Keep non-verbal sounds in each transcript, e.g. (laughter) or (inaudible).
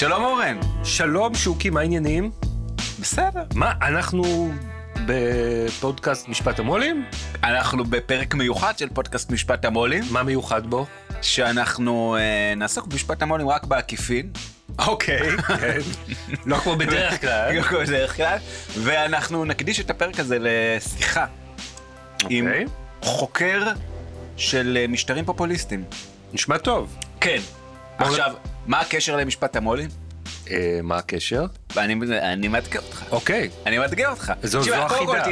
שלום אורן. שלום שוקי, מה העניינים? בסדר. מה, אנחנו בפודקאסט משפט המו"לים? אנחנו בפרק מיוחד של פודקאסט משפט המו"לים, מה מיוחד בו? שאנחנו אה, נעסוק במשפט המו"לים רק בעקיפין. אוקיי, כן. (laughs) לא כמו בדרך כלל. לא כמו בדרך כלל. ואנחנו נקדיש את הפרק הזה לשיחה עם אוקיי. חוקר של אה, משטרים פופוליסטיים. נשמע טוב. כן. עכשיו, מה הקשר למשפט המו"לים? אה, מה הקשר? אני, מאתגר אותך. אוקיי. אני מאתגר אותך. זו החידה.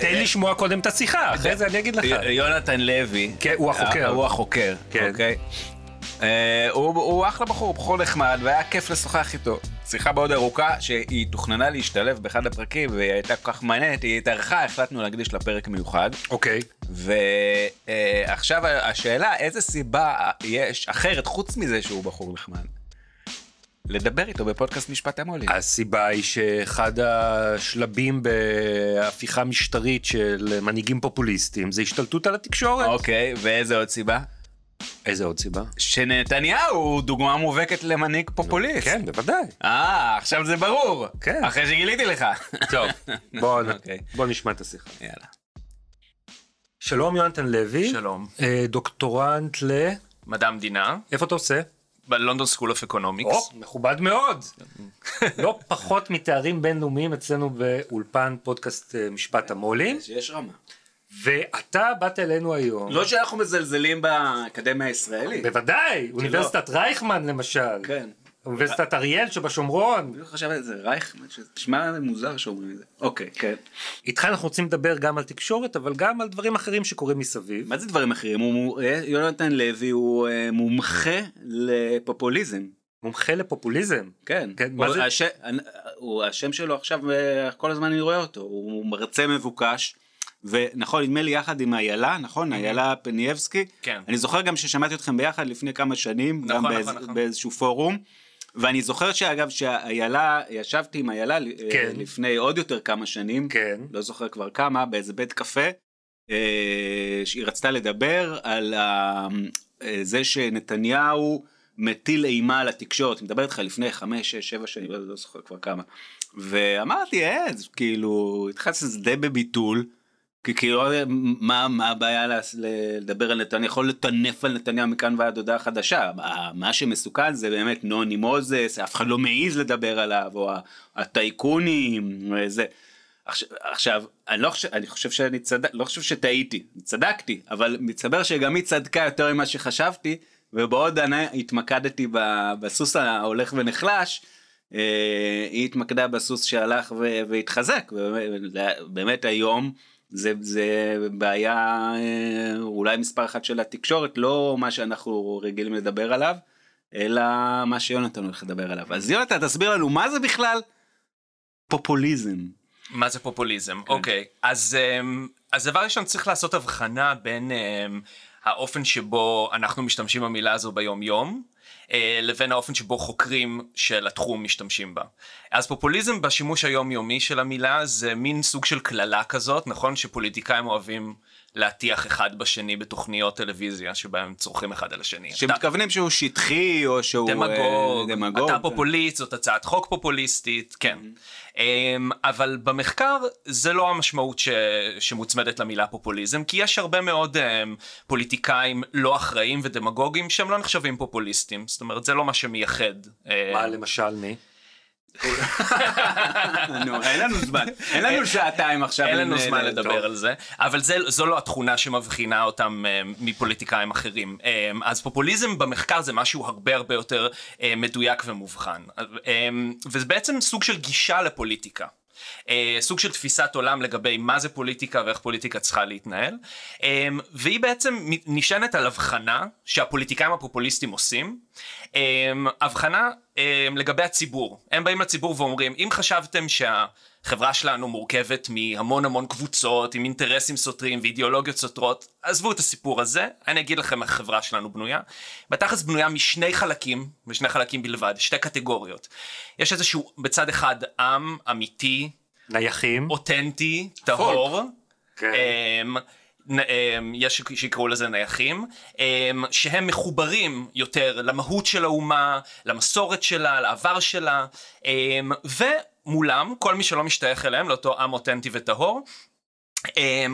תן לי לשמוע קודם את השיחה, אחרי זה אני אגיד לך. יונתן לוי, כן, הוא החוקר. אה, הוא החוקר, כן. אוקיי? אה, הוא הוא אחלה בחור, בחור נחמד, והיה כיף לשוחח איתו. שיחה מאוד ארוכה, שהיא תוכננה להשתלב באחד הפרקים, והיא הייתה כל כך מעניינת, היא התארכה, החלטנו להקדיש לה פרק מיוחד. אוקיי. ועכשיו השאלה, איזה סיבה יש אחרת, חוץ מזה שהוא בחור נחמד, לדבר איתו בפודקאסט משפט המו"לים? הסיבה היא שאחד השלבים בהפיכה משטרית של מנהיגים פופוליסטים זה השתלטות על התקשורת. אוקיי, ואיזה עוד סיבה? איזה עוד סיבה? שנתניהו הוא דוגמה מובהקת למנהיג פופוליסט. כן, בוודאי. אה, עכשיו זה ברור. כן. אחרי שגיליתי לך. טוב, בוא נ- אוקיי. בוא נשמע את השיחה. יאללה. שלום יונתן לוי. שלום. אה, דוקטורנט ל... מדע המדינה, איפה אתה עושה? ב London School of Economics. או, מכובד מאוד. לא פחות מתארים בינלאומיים אצלנו באולפן פודקאסט אה, משפט המו"לים. יש רמה. ואתה באת אלינו היום. לא שאנחנו מזלזלים באקדמיה הישראלית. בוודאי, אוניברסיטת רייכמן למשל. כן. אוניברסיטת אריאל שבשומרון. אני חושב על זה, רייכמן, שנשמע מוזר שאומרים את זה. אוקיי, כן. איתך אנחנו רוצים לדבר גם על תקשורת, אבל גם על דברים אחרים שקורים מסביב. מה זה דברים אחרים? אה, יונתן לוי הוא אה, מומחה לפופוליזם. מומחה לפופוליזם. כן. כן, מה הוא- זה? הש- הוא- השם שלו עכשיו, אה, כל הזמן אני רואה אותו, הוא מרצה מבוקש. ונכון, נדמה לי יחד עם איילה, נכון? איילה פניאבסקי. כן. אני זוכר גם ששמעתי אתכם ביחד לפני כמה שנים, גם נכון, באיז- נכון, נכון. באיזשהו פורום. ואני זוכר שאגב שאיילה, ישבתי עם איילה אה, כן. לפני עוד יותר כמה שנים, כן. לא זוכר כבר כמה, באיזה בית קפה, אה, שהיא רצתה לדבר על אה, זה שנתניהו מטיל אימה על התקשורת, אני מדבר איתך לפני חמש, שש, שבע שנים, לא, לא זוכר כבר כמה. ואמרתי, אה, כאילו, התחלתי לזה די בביטול. כי כאילו מה מה הבעיה לדבר על נתניהו, יכול לטנף על נתניהו מכאן ועד הודעה חדשה, מה- שמסוכן זה באמת נוני מוזס, אף אחד לא מעז לדבר עליו, או הטייקונים, וזה. עכשיו, עכשיו אני לא חושב, אני חושב שאני צדק, לא חושב שטעיתי, צדקתי, אבל מסתבר שגם היא צדקה יותר ממה שחשבתי, ובעוד אני התמקדתי בסוס ההולך ונחלש, אה, היא התמקדה בסוס שהלך והתחזק, ובאמת- באמת היום זה, זה בעיה אה, אולי מספר אחת של התקשורת, לא מה שאנחנו רגילים לדבר עליו, אלא מה שיונתן הולך לדבר עליו. אז יונתן תסביר לנו מה זה בכלל פופוליזם. מה זה פופוליזם? אוקיי, אז אמ, אז דבר ראשון צריך לעשות הבחנה בין אמ, האופן שבו אנחנו משתמשים במילה הזו ביום יום. אה, לבין האופן שבו חוקרים של התחום משתמשים בה. אז פופוליזם בשימוש היומיומי של המילה זה מין סוג של קללה כזאת, נכון שפוליטיקאים אוהבים להטיח אחד בשני בתוכניות טלוויזיה שבהם צורכים אחד על השני. אתה- שמתכוונים שהוא שטחי או שהוא דמגוג, אה, דמגוג. אתה פופוליסט, זאת הצעת חוק פופוליסטית, כן. אמ, אבל במחקר זה לא המשמעות ש... שמוצמדת למילה פופוליזם, כי יש הרבה מאוד אמ, פוליטיקאים לא אחראים ודמגוגים שהם לא נחשבים פופוליסטים, זאת אומרת זה לא מה שמייחד. מה למשל מי? (laughs) נו, אין לנו זמן, אין לנו שעתיים עכשיו. אין לנו ל- זמן לדבר. על זה, אבל זה, זו לא התכונה שמבחינה אותם אה, מפוליטיקאים אחרים. אה, אז פופוליזם במחקר זה משהו הרבה הרבה יותר אה, מדויק ומובחן. אה, וזה בעצם סוג של גישה לפוליטיקה. אה, סוג של תפיסת עולם לגבי מה זה פוליטיקה ואיך פוליטיקה צריכה להתנהל, אה, והיא בעצם נשענת על הבחנה שהפוליטיקאים הפופוליסטים עושים, אה, הבחנה אה, לגבי הציבור. הם באים לציבור ואומרים, אם חשבתם שה... החברה שלנו מורכבת מהמון המון קבוצות עם אינטרסים סותרים ואידיאולוגיות סותרות עזבו את הסיפור הזה אני אגיד לכם איך החברה שלנו בנויה. בתכלס בנויה משני חלקים ושני חלקים בלבד שתי קטגוריות. יש איזשהו בצד אחד עם אמיתי נייחים אותנטי טהור. כן. אמ, אמ, יש שיקראו לזה נייחים, אמ, שהם מחוברים יותר למהות של האומה, למסורת שלה, לעבר שלה, ומולם, כל מי שלא משתייך אליהם, לאותו עם אותנטי וטהור,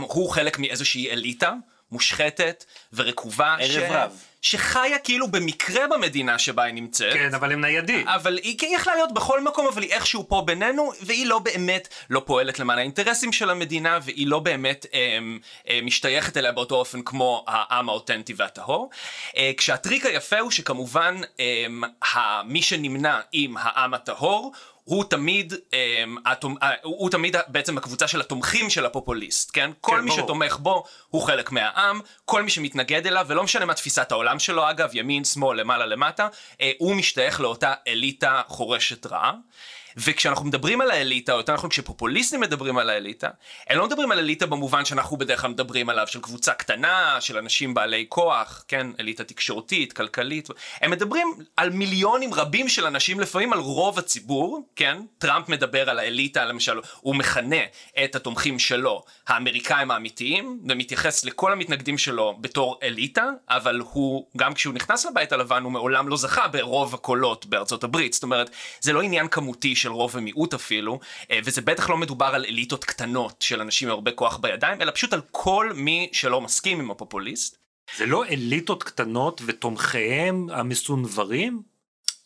הוא חלק מאיזושהי אליטה מושחתת ורקובה. ערב רב. שחיה כאילו במקרה במדינה שבה היא נמצאת. כן, אבל הם ניידים. אבל היא היא יכלה להיות בכל מקום, אבל היא איכשהו פה בינינו, והיא לא באמת לא פועלת למען האינטרסים של המדינה, והיא לא באמת אה, אה, משתייכת אליה באותו אופן כמו העם האותנטי והטהור. אה, כשהטריק היפה הוא שכמובן אה, מי שנמנה עם העם הטהור, הוא תמיד, um, התומ... uh, הוא תמיד בעצם הקבוצה של התומכים של הפופוליסט, כן? כל מי ברור. שתומך בו הוא חלק מהעם, כל מי שמתנגד אליו, ולא משנה מה תפיסת העולם שלו אגב, ימין, שמאל, למעלה, למטה, uh, הוא משתייך לאותה אליטה חורשת רעה. וכשאנחנו מדברים על האליטה, או יותר נכון כשפופוליסטים מדברים על האליטה, הם לא מדברים על אליטה במובן שאנחנו בדרך כלל מדברים עליו, של קבוצה קטנה, של אנשים בעלי כוח, כן, אליטה תקשורתית, כלכלית, הם מדברים על מיליונים רבים של אנשים, לפעמים על רוב הציבור, כן, טראמפ מדבר על האליטה, למשל, הוא מכנה את התומכים שלו, האמריקאים האמיתיים, ומתייחס לכל המתנגדים שלו בתור אליטה, אבל הוא, גם כשהוא נכנס לבית הלבן, הוא מעולם לא זכה ברוב הקולות בארצות הברית, זאת אומרת, זה לא עניין כמותי של רוב ומיעוט אפילו, אה, וזה בטח לא מדובר על אליטות קטנות של אנשים עם הרבה כוח בידיים, אלא פשוט על כל מי שלא מסכים עם הפופוליסט. זה לא אליטות קטנות ותומכיהם המסונברים?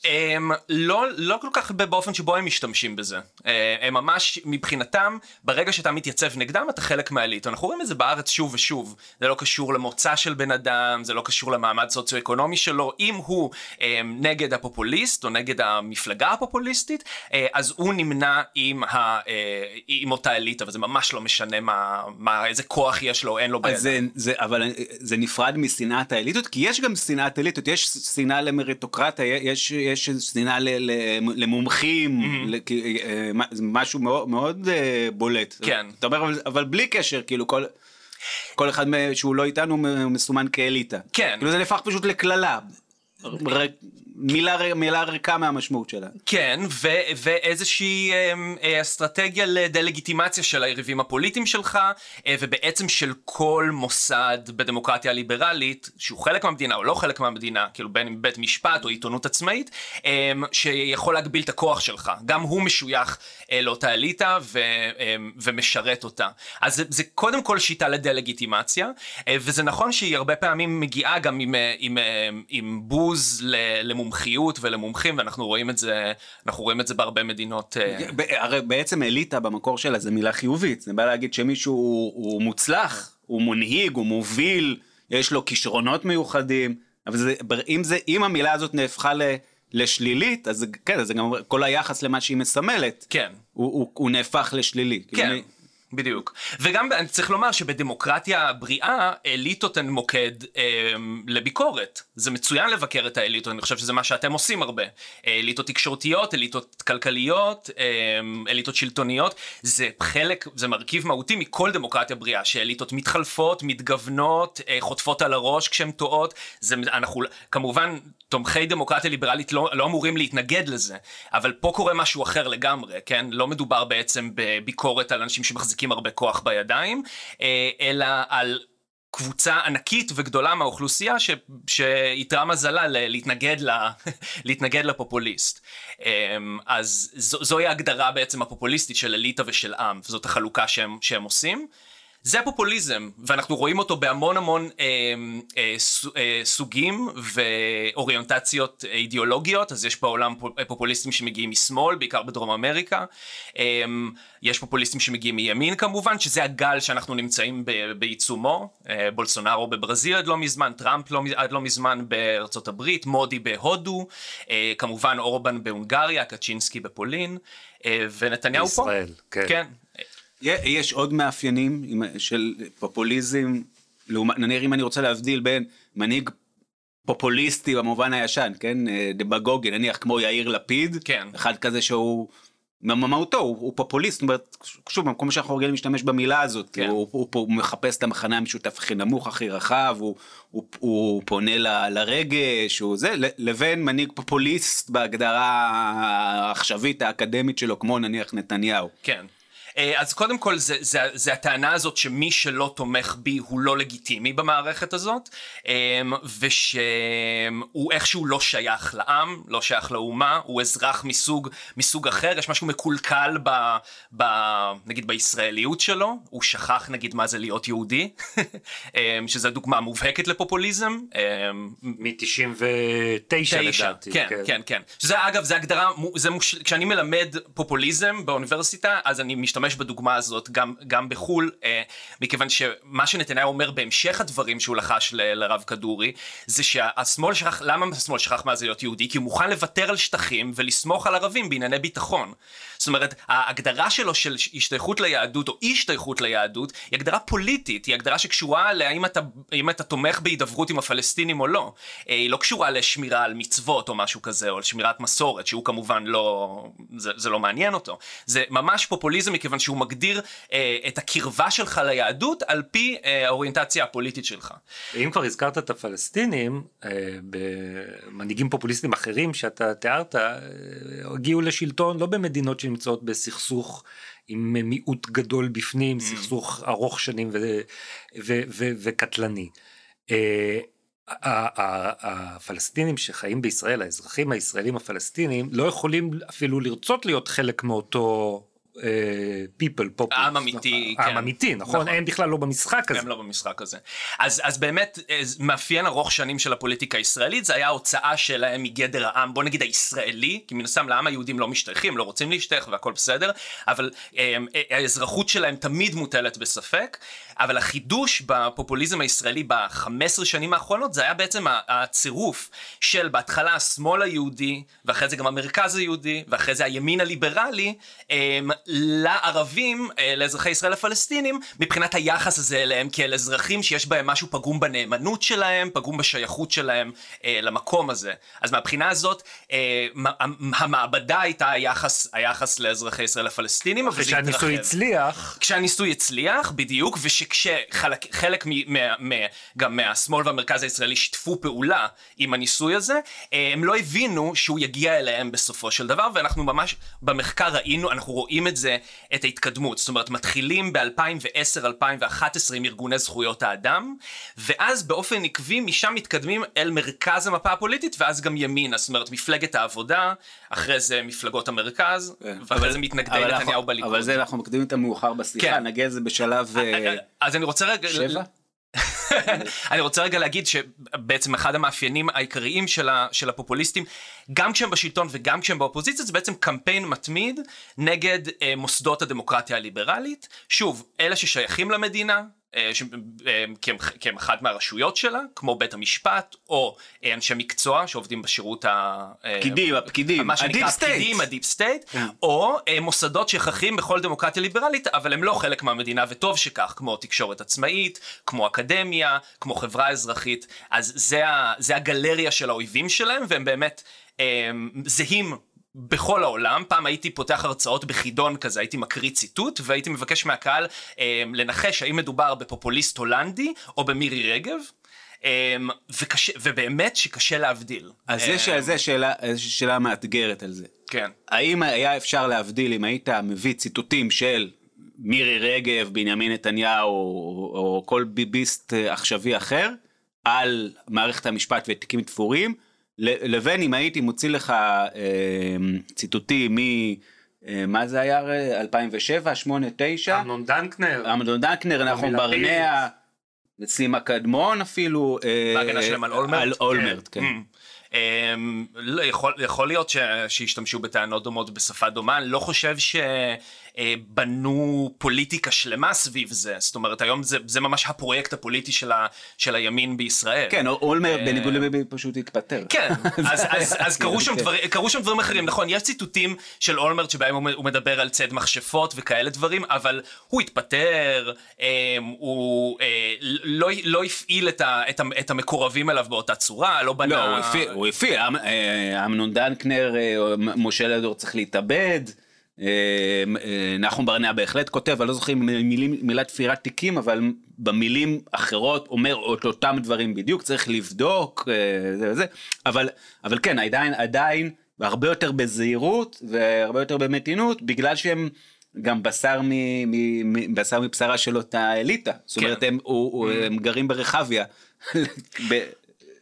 הם לא, לא כל כך באופן שבו הם משתמשים בזה. אה, הם ממש, מבחינתם, ברגע שאתה מתייצב נגדם, אתה חלק מהאליט. אנחנו רואים את זה בארץ שוב ושוב. זה לא קשור למוצא של בן אדם, זה לא קשור למעמד סוציו-אקונומי שלו. אם הוא אה, נגד הפופוליסט, או נגד המפלגה הפופוליסטית, אה, אז הוא נמנה עם, ה, עם אותה אליטה, וזה ממש לא משנה מה, מה, איזה כוח יש לו, אין לו בידיים. זה, זה, אבל זה נפרד משנאת האליטות, כי יש גם שנאת אליטות, יש שנאה למריטוקרטיה, יש... יש שנאה למומחים. אה, משהו מאוד, אה, בולט. כן. אתה אומר, אבל בלי קשר, כאילו כל... כל אחד שהוא לא איתנו מסומן כאליטה. כן. כאילו זה נהפך פשוט לקללה. מילה, מילה ריקה מהמשמעות שלה. כן, ו, ואיזושהי אה, אה, אסטרטגיה לדלגיטימציה של היריבים הפוליטיים שלך, אה, ובעצם של כל מוסד בדמוקרטיה הליברלית, שהוא חלק מהמדינה או לא חלק מהמדינה, כאילו בין אם בית משפט או עיתונות עצמאית, אה, שיכול להגביל את הכוח שלך. גם הוא משוייך אה, לאותה אליטה ו, אה, ומשרת אותה. אז זה, זה קודם כל שיטה לדלגיטימציה, אה, וזה נכון שהיא הרבה פעמים מגיעה גם עם, אה, עם, אה, עם בוז למומחים. למומחיות ולמומחים ואנחנו רואים את זה אנחנו רואים את זה בהרבה מדינות. אה, הרי בעצם אליטה במקור שלה זה מילה חיובית זה בא להגיד שמישהו הוא מוצלח הוא מנהיג הוא מוביל יש לו כישרונות מיוחדים אבל זה אם זה אם המילה הזאת נהפכה ל... לשלילית אז כן זה גם כל היחס למה שהיא מסמלת כן הוא, הוא, הוא נהפך לשלילי כן. כאילו, בדיוק. וגם אני צריך לומר שבדמוקרטיה בריאה אליטות הן מוקד אה, לביקורת. זה מצוין לבקר את האליטות, אני חושב שזה מה שאתם עושים הרבה. אליטות תקשורתיות, אליטות כלכליות, אה, אליטות שלטוניות, זה חלק, זה מרכיב מהותי מכל דמוקרטיה בריאה, שאליטות מתחלפות, מתגוונות, אה, חוטפות על הראש כשהן טועות. זה, אנחנו כמובן תומכי דמוקרטיה ליברלית לא, לא אמורים להתנגד לזה, אבל פה קורה משהו אחר לגמרי, כן? לא מדובר בעצם בביקורת על אנשים שמחזיקים הרבה כוח בידיים, אה, אלא על קבוצה ענקית וגדולה מהאוכלוסייה ש, שאיתרע מזלה להתנגד, לה, (laughs) להתנגד לפופוליסט. אמ, אז זו, זוהי ההגדרה בעצם הפופוליסטית של אליטה ושל עם, וזאת החלוקה שהם, שהם עושים. זה פופוליזם, ואנחנו רואים אותו בהמון המון אה, אה, אה, סוגים ואוריינטציות אידיאולוגיות, אז יש בעולם פופוליסטים שמגיעים משמאל, בעיקר בדרום אמריקה, אה, יש פופוליסטים שמגיעים מימין כמובן, שזה הגל שאנחנו נמצאים בעיצומו, אה, בולסונארו בברזיל עד לא מזמן, טראמפ לא, עד לא מזמן בארצות הברית, מודי בהודו, אה, כמובן אורבן בהונגריה, קצ'ינסקי בפולין, אה, ונתניהו בישראל, פה. כן. כן. יש עוד מאפיינים של פופוליזם, נניח אם אני רוצה להבדיל בין מנהיג פופוליסטי במובן הישן, כן, אה, דמגוגי, נניח כמו יאיר לפיד, כן. אחד כזה שהוא, במהותו הוא, הוא פופוליסט, זאת אומרת, שוב, במקום שאנחנו רגילים להשתמש במילה הזאת, כן. הוא, הוא, הוא, הוא מחפש את המחנה המשותף הכי נמוך, הכי רחב, הוא, הוא, הוא פונה ל, לרגש, הוא זה, לבין מנהיג פופוליסט בהגדרה העכשווית האקדמית שלו, כמו נניח נתניהו. כן. אה, אז קודם כל זה, זה, זה הטענה הזאת שמי שלא תומך בי הוא לא לגיטימי במערכת הזאת אה, ושהוא איכשהו לא שייך לעם, לא שייך לאומה, הוא אזרח מסוג, מסוג אחר, יש משהו מקולקל ב, ב, נגיד בישראליות שלו, הוא שכח נגיד מה זה להיות יהודי, (laughs) אה, שזו דוגמה מובהקת לפופוליזם. מ-99 לדעתי. כן, כן, כן, כן. שזה אגב, זה הגדרה, זה מוש... כשאני מלמד פופוליזם באוניברסיטה, אז אני משתמש משתמש בדוגמה הזאת גם, גם בחו"ל, אה, מכיוון שמה שנתניהו אומר בהמשך הדברים שהוא לחש ל, לרב כדורי, זה שהשמאל שכח, למה השמאל שכח מה זה להיות יהודי? כי הוא מוכן לוותר על שטחים ולסמוך על ערבים בענייני ביטחון. זאת אומרת, ההגדרה שלו של השתייכות ליהדות או אי השתייכות ליהדות היא הגדרה פוליטית, היא הגדרה שקשורה להאם אתה, אתה תומך בהידברות עם הפלסטינים או לא. אה, היא לא קשורה לשמירה על מצוות או משהו כזה, או על שמירת מסורת, שהוא כמובן לא, זה, זה לא מעניין אותו. זה ממש פופוליזם מכיוון שהוא מגדיר אה, את הקרבה שלך ליהדות על פי אה, האוריינטציה הפוליטית שלך. אם כבר הזכרת את הפלסטינים, אה, במנהיגים פופוליסטים אחרים שאתה תיארת, אה, הגיעו לשלטון לא במדינות שנמצאות בסכסוך עם מיעוט גדול בפנים, mm. סכסוך ארוך שנים וקטלני. אה, הפלסטינים שחיים בישראל, האזרחים הישראלים הפלסטינים, לא יכולים אפילו לרצות להיות חלק מאותו אה, פופ. עם אמיתי, כן. עם אמיתי, נכון? נכון? הם בכלל לא במשחק הזה. הם לא במשחק הזה. אז, אז באמת, אה, מאפיין ארוך שנים של הפוליטיקה הישראלית, זה היה ההוצאה שלהם מגדר העם, בוא נגיד הישראלי, כי מן הסתם לעם היהודים לא משתייכים, לא רוצים להשתייך והכל בסדר, אבל אה, האזרחות שלהם תמיד מוטלת בספק. אבל החידוש בפופוליזם הישראלי בחמש עשרה שנים האחרונות זה היה בעצם הצירוף של בהתחלה השמאל היהודי ואחרי זה גם המרכז היהודי ואחרי זה הימין הליברלי הם, לערבים, אה, לאזרחי ישראל הפלסטינים מבחינת היחס הזה אליהם כאל אזרחים שיש בהם משהו פגום בנאמנות שלהם, פגום בשייכות שלהם אה, למקום הזה. אז מהבחינה הזאת אה, המעבדה הייתה היחס, היחס לאזרחי ישראל הפלסטינים. כשהניסוי הצליח. כשהניסוי הצליח, בדיוק, וש... כשחלק גם מהשמאל והמרכז הישראלי שיתפו פעולה עם הניסוי הזה, אה, הם לא הבינו שהוא יגיע אליהם בסופו של דבר, ואנחנו ממש במחקר ראינו, אנחנו רואים את זה, את ההתקדמות. זאת אומרת, מתחילים ב-2010-2011 עם ארגוני זכויות האדם, ואז באופן עקבי משם מתקדמים אל מרכז המפה הפוליטית, ואז גם ימינה, זאת אומרת, מפלגת העבודה, אחרי זה מפלגות המרכז, כן. ואחרי זה מתנגדי נתניהו בליכוד. אבל זה אנחנו מקדימים את המאוחר בשיחה, כן. נגיע לזה בשלב... אז אני רוצה רגע... שבע? (laughs) אני רוצה רגע להגיד שבעצם אחד המאפיינים העיקריים של, ה, של הפופוליסטים, גם כשהם בשלטון וגם כשהם באופוזיציה, זה בעצם קמפיין מתמיד נגד אה, מוסדות הדמוקרטיה הליברלית. שוב, אלה ששייכים למדינה, אה, אה, כי הם אחת מהרשויות שלה, כמו בית המשפט, או אה, אנשי מקצוע שעובדים בשירות ה... פקידים, הפקידים, ה deep state, ה deep state, או מוסדות שקיימים בכל דמוקרטיה ליברלית, אבל הם לא חלק מהמדינה, וטוב שכך, כמו תקשורת עצמאית, כמו אקדמיה, כמו חברה אזרחית, אז זה, זה הגלריה של האויבים שלהם, והם באמת זהים בכל העולם, פעם הייתי פותח הרצאות בחידון כזה, הייתי מקריא ציטוט והייתי מבקש מהקהל אה, לנחש האם מדובר בפופוליסט הולנדי או במירי רגב. אה, וקשה, ובאמת שקשה להבדיל. אז יש על זה שאלה, שאלה מאתגרת על זה. כן. האם היה אפשר להבדיל אם היית מביא ציטוטים של מירי רגב, בנימין נתניהו או, או כל ביביסט עכשווי אחר על מערכת המשפט ותיקים תפורים? לבין אם הייתי מוציא לך אה, ציטוטים אה, מה זה היה? אה, 2007, 8, 9? אמנון דנקנר. אמנון דנקנר, נחום. ברנע, סימה קדמון אפילו. אה, בהגנה שלהם על אולמרט? על אולמרט, כן. Mm. אמ, לא, יכול, יכול להיות ש, שישתמשו בטענות דומות בשפה דומה, אני לא חושב שבנו פוליטיקה שלמה סביב זה, זאת אומרת היום זה, זה ממש הפרויקט הפוליטי של, ה, של הימין בישראל. כן, אולמרט בניגוד לביבי פשוט התפטר. כן, (laughs) אז, אז, אז (laughs) קרו, שם כן. דבר, קרו שם דברים אחרים, נכון, יש ציטוטים של אולמרט שבהם הוא, מדבר על ציד מכשפות וכאלה דברים, אבל הוא התפטר, אה, הוא אה, לא, לא הפעיל את, ה, את, ה, את המקורבים אליו באותה צורה, לא בנה... לא, הוא הפעיל, אמ- אה, אמנון דנקנר, אה, משה לדור צריך להתאבד, אה, אה, נחום ברנע בהחלט כותב, אני לא זוכר אם מילים, מילת תפירת תיקים, אבל במילים אחרות אומר את אותם דברים בדיוק, צריך לבדוק, אה, זה וזה, אבל, אבל כן, עדיין, עדיין, הרבה יותר בזהירות והרבה יותר במתינות, בגלל שהם... גם בשר, מ, מ, מ, בשר מבשרה של אותה אליטה, זאת כן. אומרת הם, הוא, הוא, הם גרים ברחביה. (laughs) ב-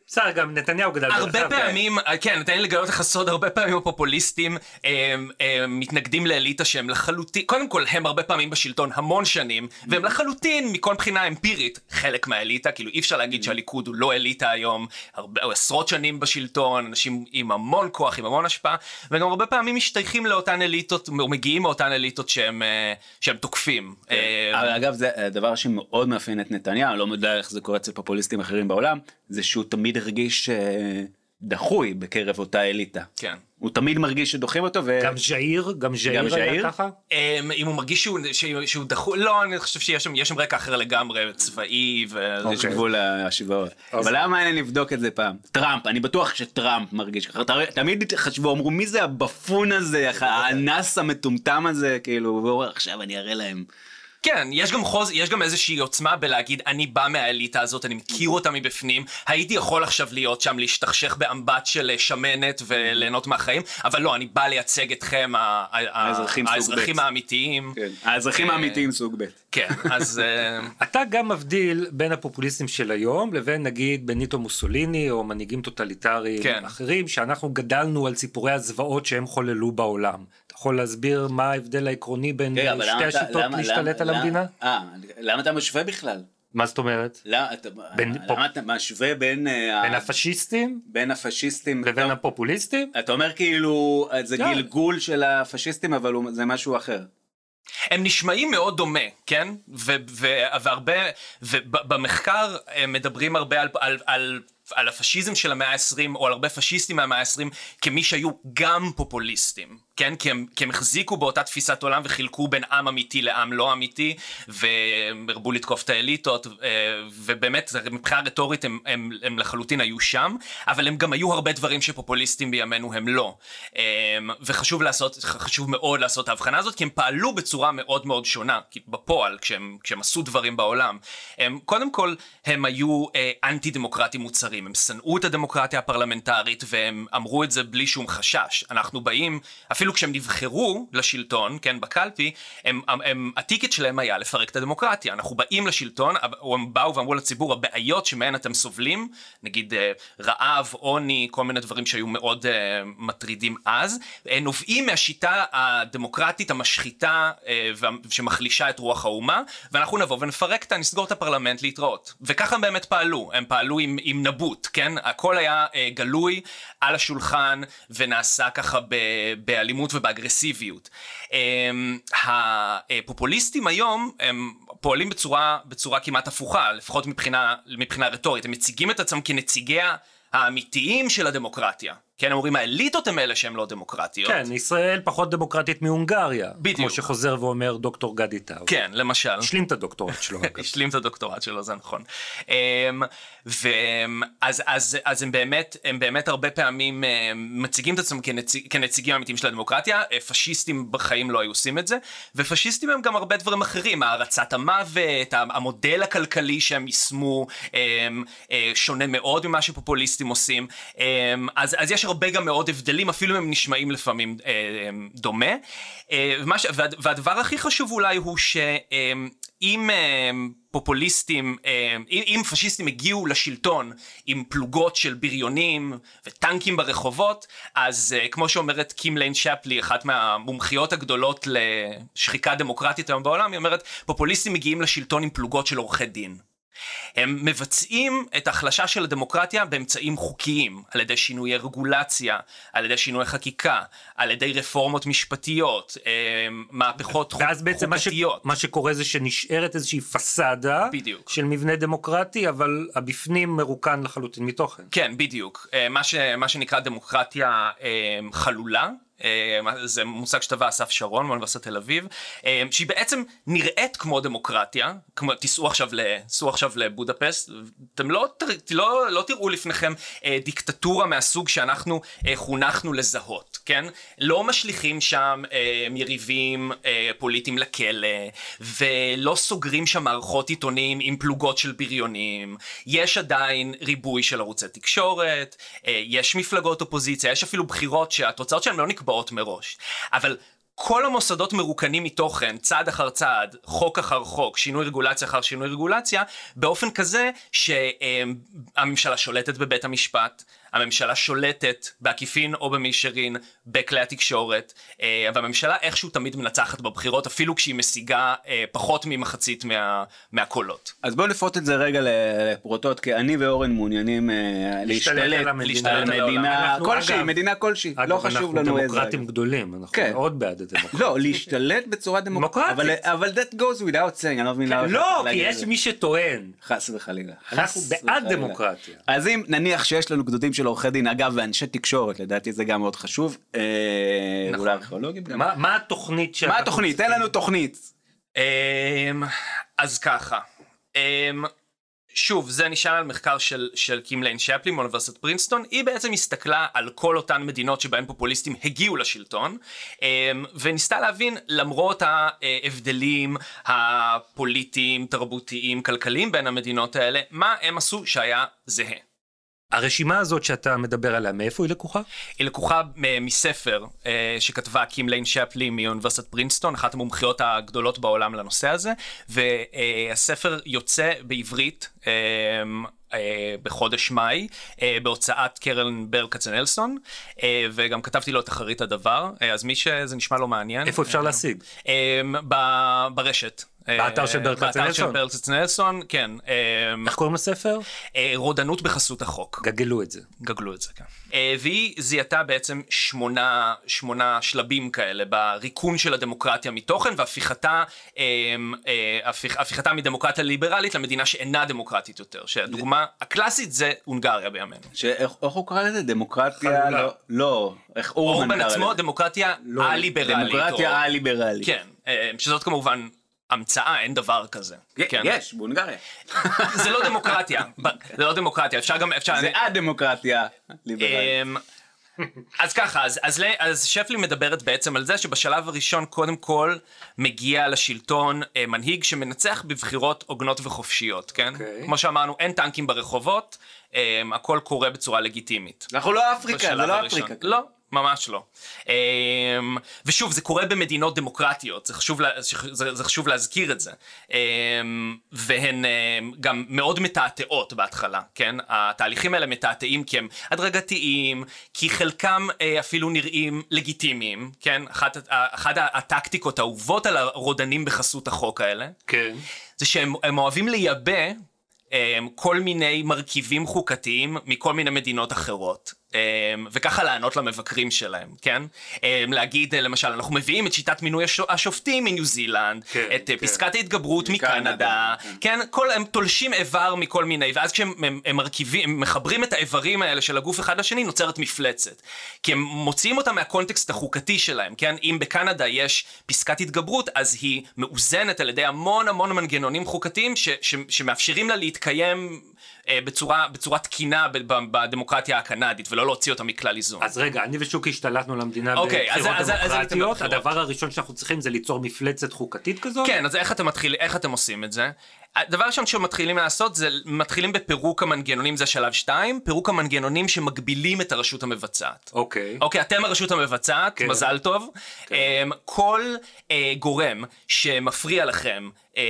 בסדר, גם נתניהו גדל הרבה ברחביה. פעמים, אה, כן, לי לגלות לך סוד, הרבה פעמים הפופוליסטים הם, הם מתנגדים לאליטה שהם לחלוטין, קודם כל הם הרבה פעמים בשלטון המון שנים, והם לחלוטין מכל מבחינה אמפירית חלק מהאליטה, כאילו אי אפשר להגיד שהליכוד הוא לא אליטה היום, הרבה, עשרות שנים בשלטון, אנשים עם המון כוח, עם המון השפעה, וגם הרבה פעמים משתייכים לאותן אליטות, או מגיעים מאותן אליטות שהם, אה, שהם תוקפים. אה, אבל אגב זה הדבר שמאוד מאפיין את נתניהו, לא יודע איך זה קורה אצל פופוליסטים אחרים בעולם, זה שהוא תמיד הרגיש אה, דחוי בקרב אותה אליטה. כן. הוא תמיד מרגיש שדוחים אותו, ו... גם ז'איר, גם ז'איר היה? ככה. אמ, אם הוא מרגיש שהוא, שהוא, שהוא דחוי, לא, אני חושב שיש שם, שם רקע אחר לגמרי, צבאי, ו... יש גבול להשוואות. אבל למה מעניין לבדוק את זה פעם? טראמפ, אני בטוח שטראמפ מרגיש ככה. ת- תמיד חשבו, אמרו, מי זה הבפון הזה, האנס המטומטם הזה, כאילו, עכשיו אני אראה להם. כן, יש גם חוז, יש גם איזושהי עוצמה בלהגיד, אני בא מהאליטה הזאת, אני מכיר אותה מבפנים, הייתי יכול עכשיו להיות שם, להשתכשך באמבט של אה, שמנת וליהנות מהחיים, אבל לא, אני בא לייצג אתכם, ה- האזרחים האזרחים. האמיתיים. האזרחים אה, האמיתיים סוג ב'. כן, אז... אה, (laughs) אתה גם מבדיל בין הפופוליסטים של היום לבין נגיד בניטו מוסוליני או מנהיגים טוטליטריים כן. אחרים שאנחנו גדלנו על סיפורי הזוועות שהם חוללו בעולם. יכול להסביר מה ההבדל העקרוני בין רגע, אה, אבל שתי השיטות למה- להשתלט על למה- המדינה? אה, למה אתה משווה בכלל? מה זאת אומרת? למה אתה- בין למה פופ- אתה משווה בין אה, בין ה- הפשיסטים בין הפשיסטים לבין אתה- הפופוליסטים? אתה אומר כאילו זה כן. גלגול של הפשיסטים אבל הוא- זה משהו אחר. הם נשמעים מאוד דומה, כן? ו- ו- והרבה, ובמחקר הם מדברים הרבה על, על, על, על הפשיזם של המאה ה-20, או על הרבה פשיסטים מהמאה ה-20, כמי שהיו גם פופוליסטים, כן? כי הם, כי הם החזיקו באותה תפיסת עולם וחילקו בין עם אמיתי לעם לא אמיתי, והרבו לתקוף את האליטות, אה, ובאמת, מבחינה רטורית הם, הם, הם לחלוטין היו שם, אבל הם גם היו הרבה דברים שפופוליסטים בימינו הם לא. אה, וחשוב לעשות, חשוב מאוד לעשות את ההבחנה הזאת, כי הם פעלו בצורה מאוד מאוד שונה, בפועל, כשהם, כשהם עשו דברים בעולם. הם, קודם כל, הם היו אה, אנטי דמוקרטים מוצרים, הם שנאו את הדמוקרטיה הפרלמנטרית, והם אמרו את זה בלי שום חשש. אנחנו באים, אפילו כשהם נבחרו לשלטון, כן, בקלפי, הם, הם, הם, הטיקט שלהם היה לפרק את הדמוקרטיה. אנחנו באים לשלטון, או הם באו ואמרו לציבור, הבעיות שמהן אתם סובלים, נגיד אה, רעב, עוני, כל מיני דברים שהיו מאוד אה, מטרידים אז, נובעים מהשיטה הדמוקרטית המשחיתה וה- שמחלישה את רוח האומה, ואנחנו נבוא ונפרק אותה, נסגור את הפרלמנט להתראות. וככה הם באמת פעלו, הם פעלו עם, עם נבוט, כן? הכל היה אה, גלוי על השולחן, ונעשה ככה ב, באלימות ובאגרסיביות. אה, הפופוליסטים היום, הם פועלים בצורה, בצורה כמעט הפוכה, לפחות מבחינה, מבחינה רטורית. הם מציגים את עצמם כנציגיה האמיתיים של הדמוקרטיה. כן, הם אומרים האליטות הם אלה שהן לא דמוקרטיות. כן, ישראל פחות דמוקרטית מהונגריה. בדיוק. כמו שחוזר ואומר דוקטור גדי טאו. כן, למשל. השלים את הדוקטורט שלו. (laughs) השלים את הדוקטורט שלו, זה נכון. אמ, ואז אז, אז הם באמת, הם באמת הרבה פעמים אמ, מציגים את עצמם כנציג, כנציגים אמיתיים של הדמוקרטיה, פשיסטים בחיים לא היו עושים את זה, ופשיסטים הם גם הרבה דברים אחרים, הערצת המוות, המודל הכלכלי שהם יישמו, אמ, אה, שונה מאוד ממה שפופוליסטים עושים, אז, אז יש הרבה גם מאוד הבדלים, אפילו אם הם נשמעים לפעמים אה, דומה. אה, ומה ש... והדבר הכי חשוב אולי הוא שאם אה, פופוליסטים, אה, אם פשיסטים הגיעו לשלטון עם פלוגות של בריונים וטנקים ברחובות, אז אה, כמו שאומרת קים ליין שפלי, אחת מהמומחיות הגדולות לשחיקה דמוקרטית היום בעולם, היא אומרת, פופוליסטים מגיעים לשלטון עם פלוגות של עורכי דין. הם מבצעים את ההחלשה של הדמוקרטיה באמצעים חוקיים, על ידי שינויי רגולציה, על ידי שינוי חקיקה, על ידי רפורמות משפטיות, אה, מהפכות חוקתיות. ואז בעצם מה, ש... מה שקורה זה שנשארת איזושהי פסאדה בדיוק. של מבנה דמוקרטי, אבל הבפנים מרוקן לחלוטין מתוכן. כן, בדיוק. אה, מה, ש... מה שנקרא דמוקרטיה אה, חלולה. אה, זה מושג שטבע אסף שרון מאוניברסיטת תל אביב, אה, שהיא בעצם נראית כמו דמוקרטיה, כמו, תיסעו עכשיו, תיסעו עכשיו לבודפסט, אתם לא, לא, לא תראו לפניכם אה, דיקטטורה מהסוג שאנחנו חונכנו לזהות, כן? לא משליכים שם יריבים פוליטיים לכלא, ולא סוגרים שם מערכות עיתונים עם פלוגות של בריונים, יש עדיין ריבוי של ערוצי תקשורת, יש מפלגות אופוזיציה, יש אפילו בחירות שהתוצאות שלהן לא נקבעות. נקבעות מראש. אבל כל המוסדות מרוקנים מתוכן, צעד אחר צעד, חוק אחר חוק, שינוי רגולציה אחר שינוי רגולציה, באופן כזה שהממשלה שולטת בבית המשפט, הממשלה שולטת בעקיפין או במישרין בכלי התקשורת, אה, והממשלה איכשהו תמיד מנצחת בבחירות, אפילו כשהיא משיגה אה, פחות ממחצית מה, מהקולות. אז בואו נפרוט את זה רגע לפרוטות, כי אני ואורן מעוניינים אה, להשתלט על מדינה כלשהי, מדינה כלשהי, לא חשוב לנו איזה. אנחנו דמוקרטים גדולים, אנחנו כן. מאוד בעד הדמוקרטיה. לא, להשתלט בצורה דמוקרטית. אבל that goes without saying, אני לא מבין למה. לא, כי יש מי שטוען. חס וחלילה. אנחנו בעד דמוקרטיה. אז אם נניח שיש לנו גדודים של עורכי דין, אגב, ואנשי תקשורת, לדעתי זה גם מאוד חשוב. אה, נכון. אולי ארכיאולוגים גם. מה התוכנית שאנחנו... מה התוכנית? תן לנו תוכנית. אמ, אז ככה. אמ, שוב, זה נשאר על מחקר של, של קים ליין שפלי מאוניברסיטת פרינסטון, היא בעצם הסתכלה על כל אותן מדינות שבהן פופוליסטים הגיעו לשלטון, אמ, וניסתה להבין, למרות ההבדלים הפוליטיים, תרבותיים, כלכליים בין המדינות האלה, מה הם עשו שהיה זהה. הרשימה הזאת שאתה מדבר עליה, מאיפה היא לקוחה? היא לקוחה מספר אה, שכתבה קים ליין שפלי מאוניברסיטת פרינסטון, אחת המומחיות הגדולות בעולם לנושא הזה, והספר יוצא בעברית. אה, אה, בחודש מאי בהוצאת קרן בר כצנלסון וגם כתבתי לו את אחרית הדבר אז מי שזה נשמע לו מעניין איפה אפשר להשיג ברשת באתר של ברל כצנלסון? באתר של ברל כצנלסון, כן. אמ, איך קוראים לספר? אה, רודנות בחסות החוק. גגלו את זה. גגלו את זה, כן. אה, והיא זיהתה בעצם שמונה, שמונה שלבים כאלה בריקון של הדמוקרטיה מתוכן והפיכתה אה, הפיכ, הפיכתה מדמוקרטיה ליברלית למדינה שאינה דמוקרטית יותר. שהדוגמה הקלאסית זה הונגריה בימינו. איך הוא קרא לזה? דמוקרטיה? לא, לא. איך אורבן קרא לזה? עצמו דמוקרטיה לא, א-ליברלית. דמוקרטיה א-ליברלית. כן, שזאת כמובן המצאה, אין דבר כזה. כן. יש, בהונגריה. (laughs) זה לא דמוקרטיה, (laughs) זה לא דמוקרטיה, אפשר גם, אפשר... זה א-דמוקרטיה אמ, אז ככה, אז, אז, אז שפלי מדברת בעצם על זה שבשלב הראשון קודם כל מגיע לשלטון אה, מנהיג שמנצח בבחירות הוגנות וחופשיות, כן? Okay. אוקיי. כמו שאמרנו, אין טנקים ברחובות, אה, הכל קורה בצורה לגיטימית. אנחנו לא אפריקה, זה לא אפריקה. לא, ממש לא. אמ, ושוב, זה קורה במדינות דמוקרטיות, זה חשוב, זה, זה חשוב להזכיר את זה. אמ, והן אמ, גם מאוד מתעתעות בהתחלה, כן? התהליכים האלה מתעתעים כי הם הדרגתיים, כי חלקם אה, אפילו נראים לגיטימיים, כן? אחת, אחת הטקטיקות האהובות על הרודנים בחסות החוק האלה, כן. זה שהם אוהבים לייבא כל מיני מרכיבים חוקתיים מכל מיני מדינות אחרות. אמ, וככה לענות למבקרים שלהם, כן? אמ, להגיד למשל אנחנו מביאים את שיטת מינוי השופטים מניו זילנד, כן, את כן. פסקת ההתגברות מקנדה, כן. כן? כל, הם תולשים איבר מכל מיני, ואז כשהם הם, הם מרכיבים, הם מחברים את האיברים האלה של הגוף אחד לשני נוצרת מפלצת. כי הם מוציאים אותם מהקונטקסט החוקתי שלהם, כן? אם בקנדה יש פסקת התגברות אז היא מאוזנת על ידי המון המון מנגנונים חוקתיים ש, ש, שמאפשרים לה להתקיים אה, בצורה, בצורה תקינה בדמוקרטיה הקנדית ולא להוציא אותה מכלל איזון. אז רגע, אני ושוקי השתלטנו למדינה אוקיי, בבחירות אז, דמוקרטיות, אז, הדבר הראשון שאנחנו צריכים זה ליצור מפלצת חוקתית כזאת? כן, אז איך אתם מתחילים, איך אתם עושים את זה? הדבר הראשון שמתחילים לעשות זה מתחילים בפירוק המנגנונים זה שלב 2 פירוק המנגנונים שמגבילים את הרשות המבצעת. אוקיי. אוקיי אתם הרשות המבצעת כן. מזל טוב כן. אמ, כל אה, גורם שמפריע לכם אמ,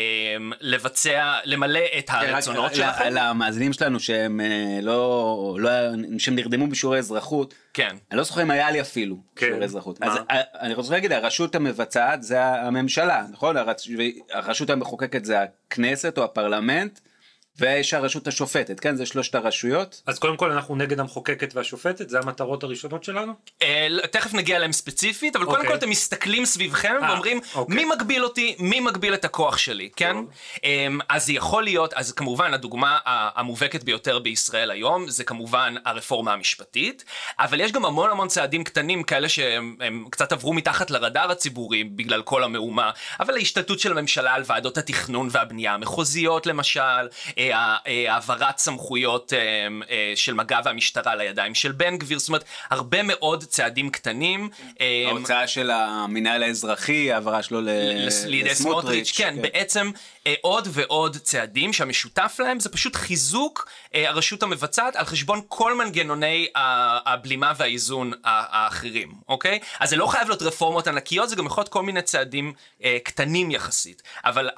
לבצע למלא את הרצונות רק שלכם. למאזינים שלנו שהם אה, לא, לא, שהם נרדמו בשיעורי אזרחות, כן. אני לא זוכר אם היה לי אפילו כן. שיעורי אזרחות. מה? אז אה, אני רוצה להגיד, הרשות המבצעת זה הממשלה, נכון? הרשות המחוקקת זה הכנסת או הפרלמנט, ויש הרשות השופטת, כן? זה שלושת הרשויות. אז קודם כל אנחנו נגד המחוקקת והשופטת, זה המטרות הראשונות שלנו? אה, תכף נגיע אליהם ספציפית, אבל קודם אוקיי. כל אתם מסתכלים סביבכם אה, ואומרים, אוקיי. מי מגביל אותי, מי מגביל את הכוח שלי, כן? טוב. אמ, אז זה יכול להיות, אז כמובן הדוגמה המובהקת ביותר בישראל היום, זה כמובן הרפורמה המשפטית, אבל יש גם המון המון צעדים קטנים כאלה שהם הם קצת עברו מתחת לרדאר הציבורי בגלל כל המהומה, אבל ההשתלטות של הממשלה על ועדות התכנון והבנייה המחוזיות למשל, אה, העברת סמכויות אה, אה, של מג"ב והמשטרה לידיים של בן גביר, זאת אומרת, הרבה מאוד צעדים קטנים. אה, ההוצאה של המינהל האזרחי, העברה שלו ל- לס- לידי סמוטריץ', כן, בעצם אה, עוד ועוד צעדים שהמשותף להם זה פשוט חיזוק אה, הרשות המבצעת על חשבון כל מנגנוני הבלימה והאיזון האחרים, אוקיי? אז זה לא חייב להיות רפורמות ענקיות, זה גם יכול להיות כל מיני צעדים אה, קטנים יחסית. אבל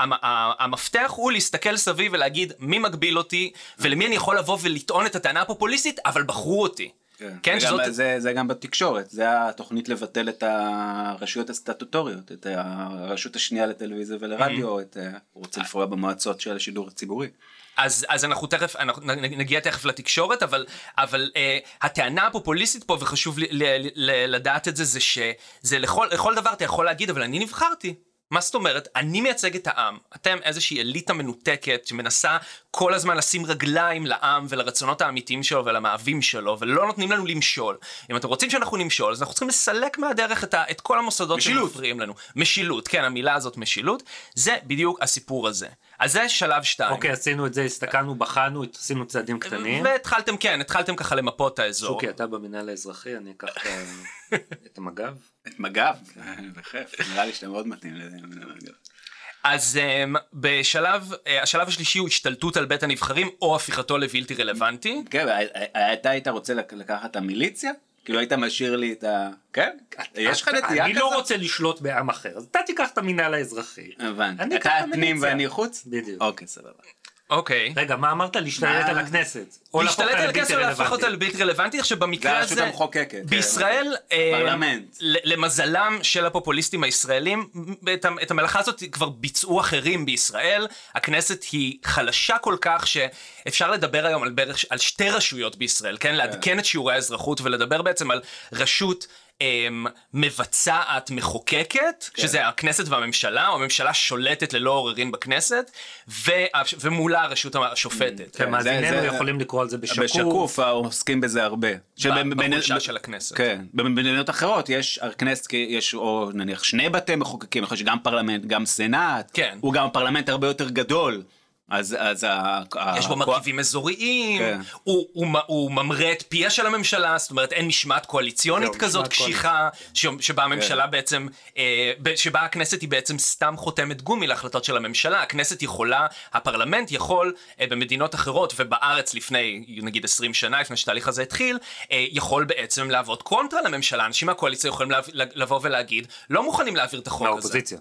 המפתח הוא להסתכל סביב ולהגיד מי מגביל אותי ולמי אני יכול לבוא ולטעון את הטענה הפופוליסטית, אבל בחרו אותי. כן, כן, וגם שזאת- זה, זה גם בתקשורת, זה התוכנית לבטל את הרשויות הסטטוטוריות, את הרשות השנייה לטלוויזיה ולרדיו, את, ה- הוא רוצה לפרוע במועצות של השידור הציבורי. אז, אז אנחנו תכף, אנחנו נגיע תכף לתקשורת, אבל, אבל אה, הטענה הפופוליסטית פה, וחשוב ל, ל, ל, לדעת את זה, זה שזה לכל, לכל דבר אתה יכול להגיד, אבל אני נבחרתי. מה זאת אומרת? אני מייצג את העם. אתם איזושהי אליטה מנותקת שמנסה כל הזמן לשים רגליים לעם ולרצונות האמיתיים שלו ולמאווים שלו, ולא נותנים לנו למשול. אם אתם רוצים שאנחנו נמשול, אז אנחנו צריכים לסלק מהדרך את, ה, את כל המוסדות משילות. שמפריעים לנו. משילות, כן, המילה הזאת משילות, זה בדיוק הסיפור הזה. אז זה שלב שתיים. אוקיי, עשינו את זה, הסתכלנו, בחנו, עשינו צעדים קטנים. והתחלתם, כן, התחלתם ככה למפות את האזור. שוקי, אתה במנהל האזרחי, אני אקח את (laughs) המג"ב. את מג"ב, בכיף, נראה לי שאתה מאוד מתאים לזה. אז um, בשלב, uh, השלב השלישי הוא השתלטות על בית הנבחרים או הפיכתו לבלתי רלוונטי. כן, אתה היית רוצה לק- לקחת את המיליציה? כאילו היית משאיר לי את ה... כן? יש לך נטייה אני לא כזאת? רוצה לשלוט בעם אחר, אז אתה תיקח את המינהל האזרחי. הבנתי. אתה אקח את פנים המיליציה. ואני חוץ? בדיוק. אוקיי, סבבה. אוקיי. רגע, מה אמרת? להשתלט? על הכנסת. להשתלט על הכסף או להפוך אותה. לבלתי רלוונטי, עכשיו במקרה זה הרשות הזה, המחוקקת, כן. בישראל, אה, פרלמנט. למזלם של הפופוליסטים הישראלים, את, המלאכה הזאת כבר ביצעו אחרים בישראל, הכנסת היא חלשה כל כך שאפשר לדבר היום על בערך, על שתי רשויות בישראל, כן? לעדכן את שיעורי האזרחות ולדבר בעצם על רשות מבצעת מחוקקת, כן. שזה הכנסת והממשלה, או הממשלה שולטת ללא עוררין בכנסת, ו- ומולה הרשות השופטת. כן, כן, מאזיננו זה- יכולים לקרוא על זה בשקוף. בשקוף עוסקים בזה הרבה. בחולשה של הכנסת. כן, במדינות אחרות יש הכנסת, יש או נניח שני בתי מחוקקים, יכול להיות שגם פרלמנט, גם סנאט, כן. הוא גם פרלמנט הרבה יותר גדול, אז אז יש בו מרכיבים אזוריים, כן. הוא, הוא, מ- הוא ממרה את פיה של הממשלה, זאת אומרת אין משמעת קואליציונית זהו, כזאת קשיחה, ש, שבה הממשלה בעצם, אה, שבה הכנסת היא בעצם סתם חותמת גומי להחלטות של הממשלה, הכנסת יכולה, הפרלמנט יכול אה, במדינות אחרות ובארץ לפני נגיד 20 שנה, לפני שהתהליך הזה התחיל, אה, יכול בעצם לעבוד קונטרה לממשלה, אנשים מהקואליציה יכולים להב- לבוא ולהגיד, לא מוכנים להעביר את החוק הזה. מהאופוזיציה.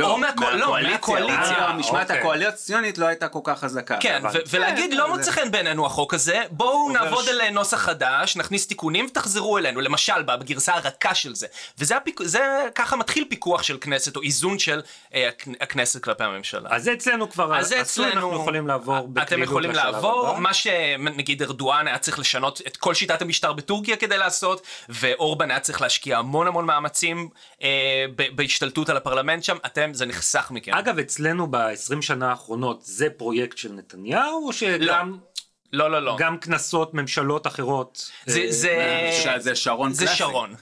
או מהקו- לא, מהקואליציה. אה, המשמעת אוקיי. הקואליציונית לא הייתה כל כך חזקה. כן, ולהגיד כן, לא זה- מוצא חן בעינינו החוק הזה, בואו נעבוד ש- על נוסח חדש, נכניס תיקונים ותחזרו אלינו, למשל בגרסה הרכה של זה. וזה הפיק... זה ככה מתחיל פיקוח של כנסת, או איזון של אה, הכ- הכנסת כלפי הממשלה. אז זה אצלנו כבר אז אצלנו, אנחנו יכולים לעבור אתם בקלילות יכולים לשלב לעבור, הבא. מה שנגיד ארדואן היה צריך לשנות את כל שיטת המשטר בטורקיה כדי לעשות, ואורבן היה צריך להשקיע המון המון מאמצים אה, בהשתלטות על הפרלמנט שם, אתם, זה נחסך מכם. אגב, אצלנו ב-20 שנה האחרונות זה פרויקט של נתניהו, או שגם... לא, לא, לא. גם כנסות ממשלות אחרות. זה, אה, זה, ש- זה שרון זה קלאסי. שרון.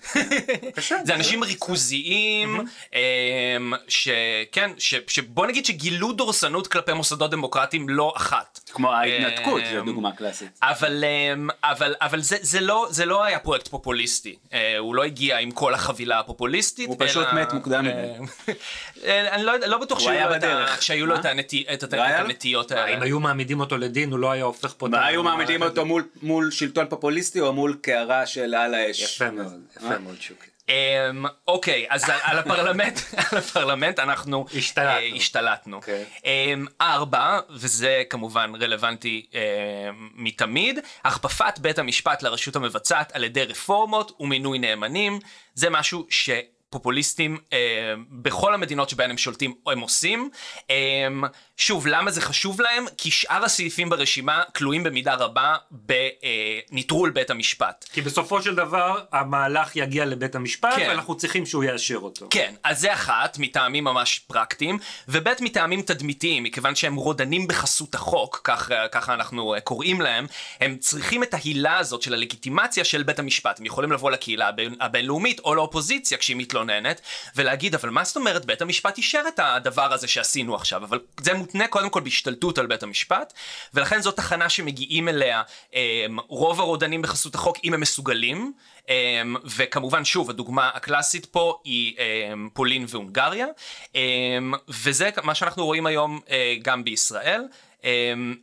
זה אנשים ריכוזיים, אמ, שכן, ש- שבוא נגיד שגילו דורסנות כלפי מוסדות דמוקרטיים לא אחת. כמו ההתנתקות, זו אמ, דוגמה קלאסית. אבל, אמ, אבל, אבל זה, זה, לא, זה לא היה פרויקט פופוליסטי, אה, הוא לא הגיע עם כל החבילה הפופוליסטית. הוא פשוט אלא- מת מוקדם מדי. (laughs) אה, אני לא, לא בטוח שהיו היה לו, את. שהיו לו? את, הנטי, את, את, לא? הנטיות אם האלה. היו מעמידים אותו לדין, הוא לא היה הופך פה... מה היו מעמידים אותו מול- מול שלטון פופוליסטי או מול קערה של על האש? יפה מאוד, יפה מאוד שוקי. אמ, אוקיי, אז על, הפרלמנט, (laughs) על הפרלמנט אנחנו השתלטנו. אה, השתלטנו. אוקיי. אמ, ארבע, וזה כמובן רלוונטי אמ, מתמיד, הכפפת בית המשפט לרשות המבצעת על ידי רפורמות ומינוי נאמנים, זה משהו ש... פופוליסטים אה, בכל המדינות שבהן הם שולטים הם עושים. אה, שוב, למה זה חשוב להם? כי שאר הסעיפים ברשימה כלואים במידה רבה בניטרול בית המשפט. כי בסופו של דבר המהלך יגיע לבית המשפט כן. ואנחנו צריכים שהוא יאשר אותו. כן, אז זה אחת, מטעמים ממש פרקטיים, וב' מטעמים תדמיתיים, מכיוון שהם רודנים בחסות החוק, כך, ככה אנחנו אה, קוראים להם, הם צריכים את ההילה הזאת של הלגיטימציה של בית המשפט. הם יכולים לבוא לקהילה הבינלאומית או לאופוזיציה כשהיא מתלוננת, ולהגיד, אבל מה זאת אומרת, בית המשפט אישר את הדבר הזה שעשינו עכשיו, אבל זה מותנה קודם כל בהשתלטות על בית המשפט, ולכן זו תחנה שמגיעים אליה אה, רוב הרודנים בחסות החוק, אם הם מסוגלים. Um, וכמובן שוב הדוגמה הקלאסית פה היא um, פולין והונגריה וזה מה שאנחנו רואים היום uh, גם בישראל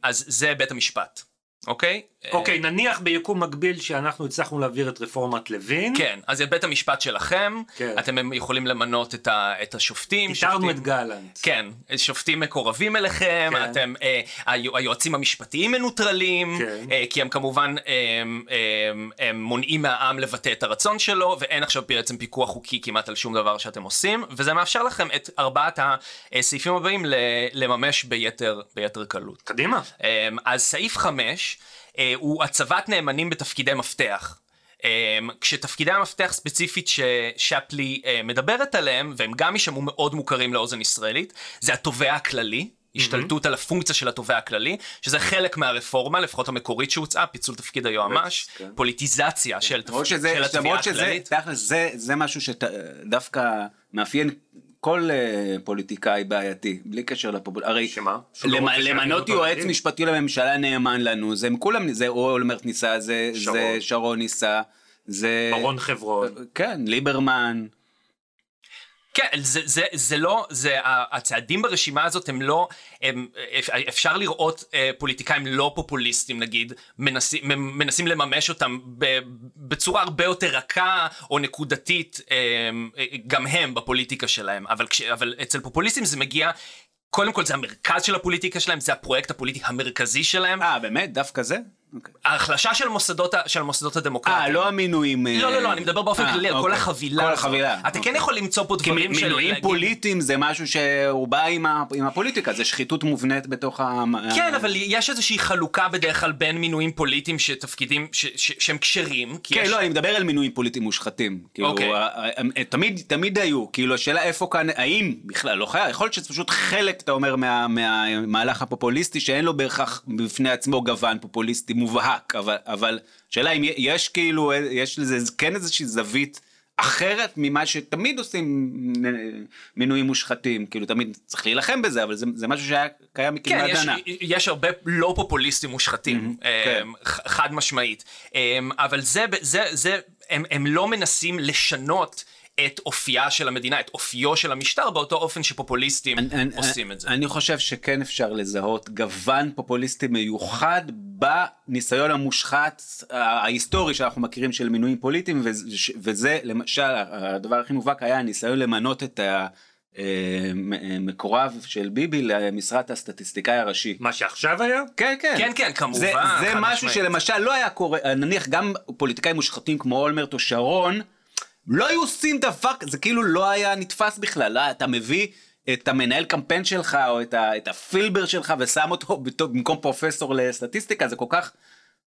אז זה בית המשפט אוקיי? אוקיי, נניח ביקום מקביל שאנחנו הצלחנו להעביר את רפורמת לוין. כן, אז זה בית המשפט שלכם, כן. אתם יכולים למנות את, ה, את השופטים. שופטים- את גלנט. כן, שופטים מקורבים אליכם, כן. אתם, אה, היו- היועצים המשפטיים מנוטרלים, כן. אה, כי הם כמובן אה, אה, הם מונעים מהעם לבטא את הרצון שלו, ואין עכשיו בעצם פיקוח חוקי כמעט על שום דבר שאתם עושים, וזה מאפשר לכם את ארבעת הסעיפים הבאים לממש ביתר, ביתר קלות. קדימה. אמ, אז סעיף 5 הוא הצבת נאמנים בתפקידי מפתח. אמ, כשתפקידי המפתח ספציפית ששפלי אה, מדברת עליהם, והם גם יישמעו מאוד מוכרים לאוזן ישראלית, זה התובע הכללי. השתלטות על הפונקציה של התובע הכללי, שזה חלק מהרפורמה, לפחות המקורית שהוצעה, פיצול תפקיד היועמ"ש, כן. פוליטיזציה של למרות של שזה, התביעה למרות שזה, הכללית. תכל'ס, זה, זה משהו שדווקא מאפיין כל אה, פוליטיקאי בעייתי, בלי קשר לפופול... הרי שמה? לא למ- למנות יועץ? משפטי לממשלה נאמן לנו, זה הם כולם, זה אולמרט ניסה, זה שרון. זה שרון ניסה, זה... ברון חברון. כן, ליברמן. כן, זה, זה, זה לא, זה, הצעדים ברשימה הזאת הם לא, הם, אפשר לראות אה, פוליטיקאים לא פופוליסטים נגיד, מנסים, מנסים לממש אותם בצורה הרבה יותר רכה או נקודתית, אה, גם הם בפוליטיקה שלהם, אבל, כש, אבל אצל פופוליסטים זה מגיע, קודם כל זה המרכז של הפוליטיקה שלהם, זה הפרויקט הפוליטי המרכזי שלהם, אה, באמת? דווקא זה? אוקיי. ההחלשה של מוסדות, של המוסדות הדמוקרטיים. אה, לא המינויים. אה, לא, לא, לא, אני מדבר באופן אה, כללי על כל אוקיי. החבילה. כל. החבילה. אתה כן אוקיי. יכול למצוא פה דברים של... מינויים פוליטיים זה משהו שהוא בא עם, ה, עם הפוליטיקה, זה שחיתות מובנית בתוך ה... כן, אבל יש איזושהי חלוקה בדרך כלל בין מינויים פוליטיים שתפקידים, ש- ש- שהם כשרים. כן, יש- לא, אני מדבר על מינויים פוליטיים מושחתים. כאילו, אוקיי. תמיד, תמיד היו, כאילו, השאלה איפה כאן, האם בכלל, לא חייב, יכול להיות שזה פשוט חלק, אתה אומר, מה- מהמהלך הפופוליסטי, שאין לו בהכרח בפני עצמו גוון פופוליסטי מובהק, אבל, אבל, שאלה אם יש כאילו, יש לזה כן איזושהי זווית. אחרת ממה שתמיד עושים מינויים מושחתים, כאילו תמיד צריך להילחם בזה, אבל זה, זה משהו שהיה קיים כן, מקדמת יש, דנה. יש הרבה לא פופוליסטים מושחתים, כן. אמ, ח- חד משמעית. אמ, אבל זה, זה, זה, הם, הם לא מנסים לשנות את אופייה של המדינה, את אופיו של המשטר, באותו אופן שפופוליסטים אני- עושים אני- את זה. אני חושב שכן אפשר לזהות גוון פופוליסטי מיוחד בניסיון המושחת ה- ההיסטורי שאנחנו מכירים של מינויים פוליטיים וזה- וזה למשל הדבר הכי מובהק היה הניסיון למנות את המקורב של ביבי למשרת הסטטיסטיקאי הראשי. מה שעכשיו היה? כן כן כן, כן, כמובן, זה, זה משהו משמעית. שלמשל לא היה קורה נניח גם פוליטיקאים מושחתים כמו אולמרט או שרון לא היו עושים דבר זה כאילו לא היה נתפס בכלל לא, אתה מביא את המנהל קמפיין שלך או את, ה, את הפילבר שלך ושם אותו (laughs) בתור- במקום פרופסור לסטטיסטיקה זה כל כך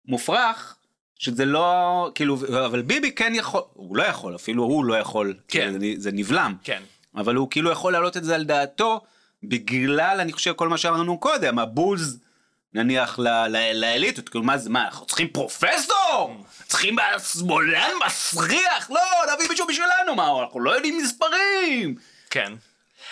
מופרך. שזה לא כאילו אבל ביבי כן יכול הוא לא יכול אפילו הוא לא יכול כן. זה, זה נבלם כן. אבל הוא כאילו יכול להעלות את זה על דעתו בגלל אני חושב כל מה שאמרנו קודם הבוז נניח לאליטות, כאילו מה זה, מה, אנחנו צריכים פרופסור? צריכים שמאלן מסריח? לא, נביא מישהו בשבילנו, מה, אנחנו לא יודעים מספרים. כן.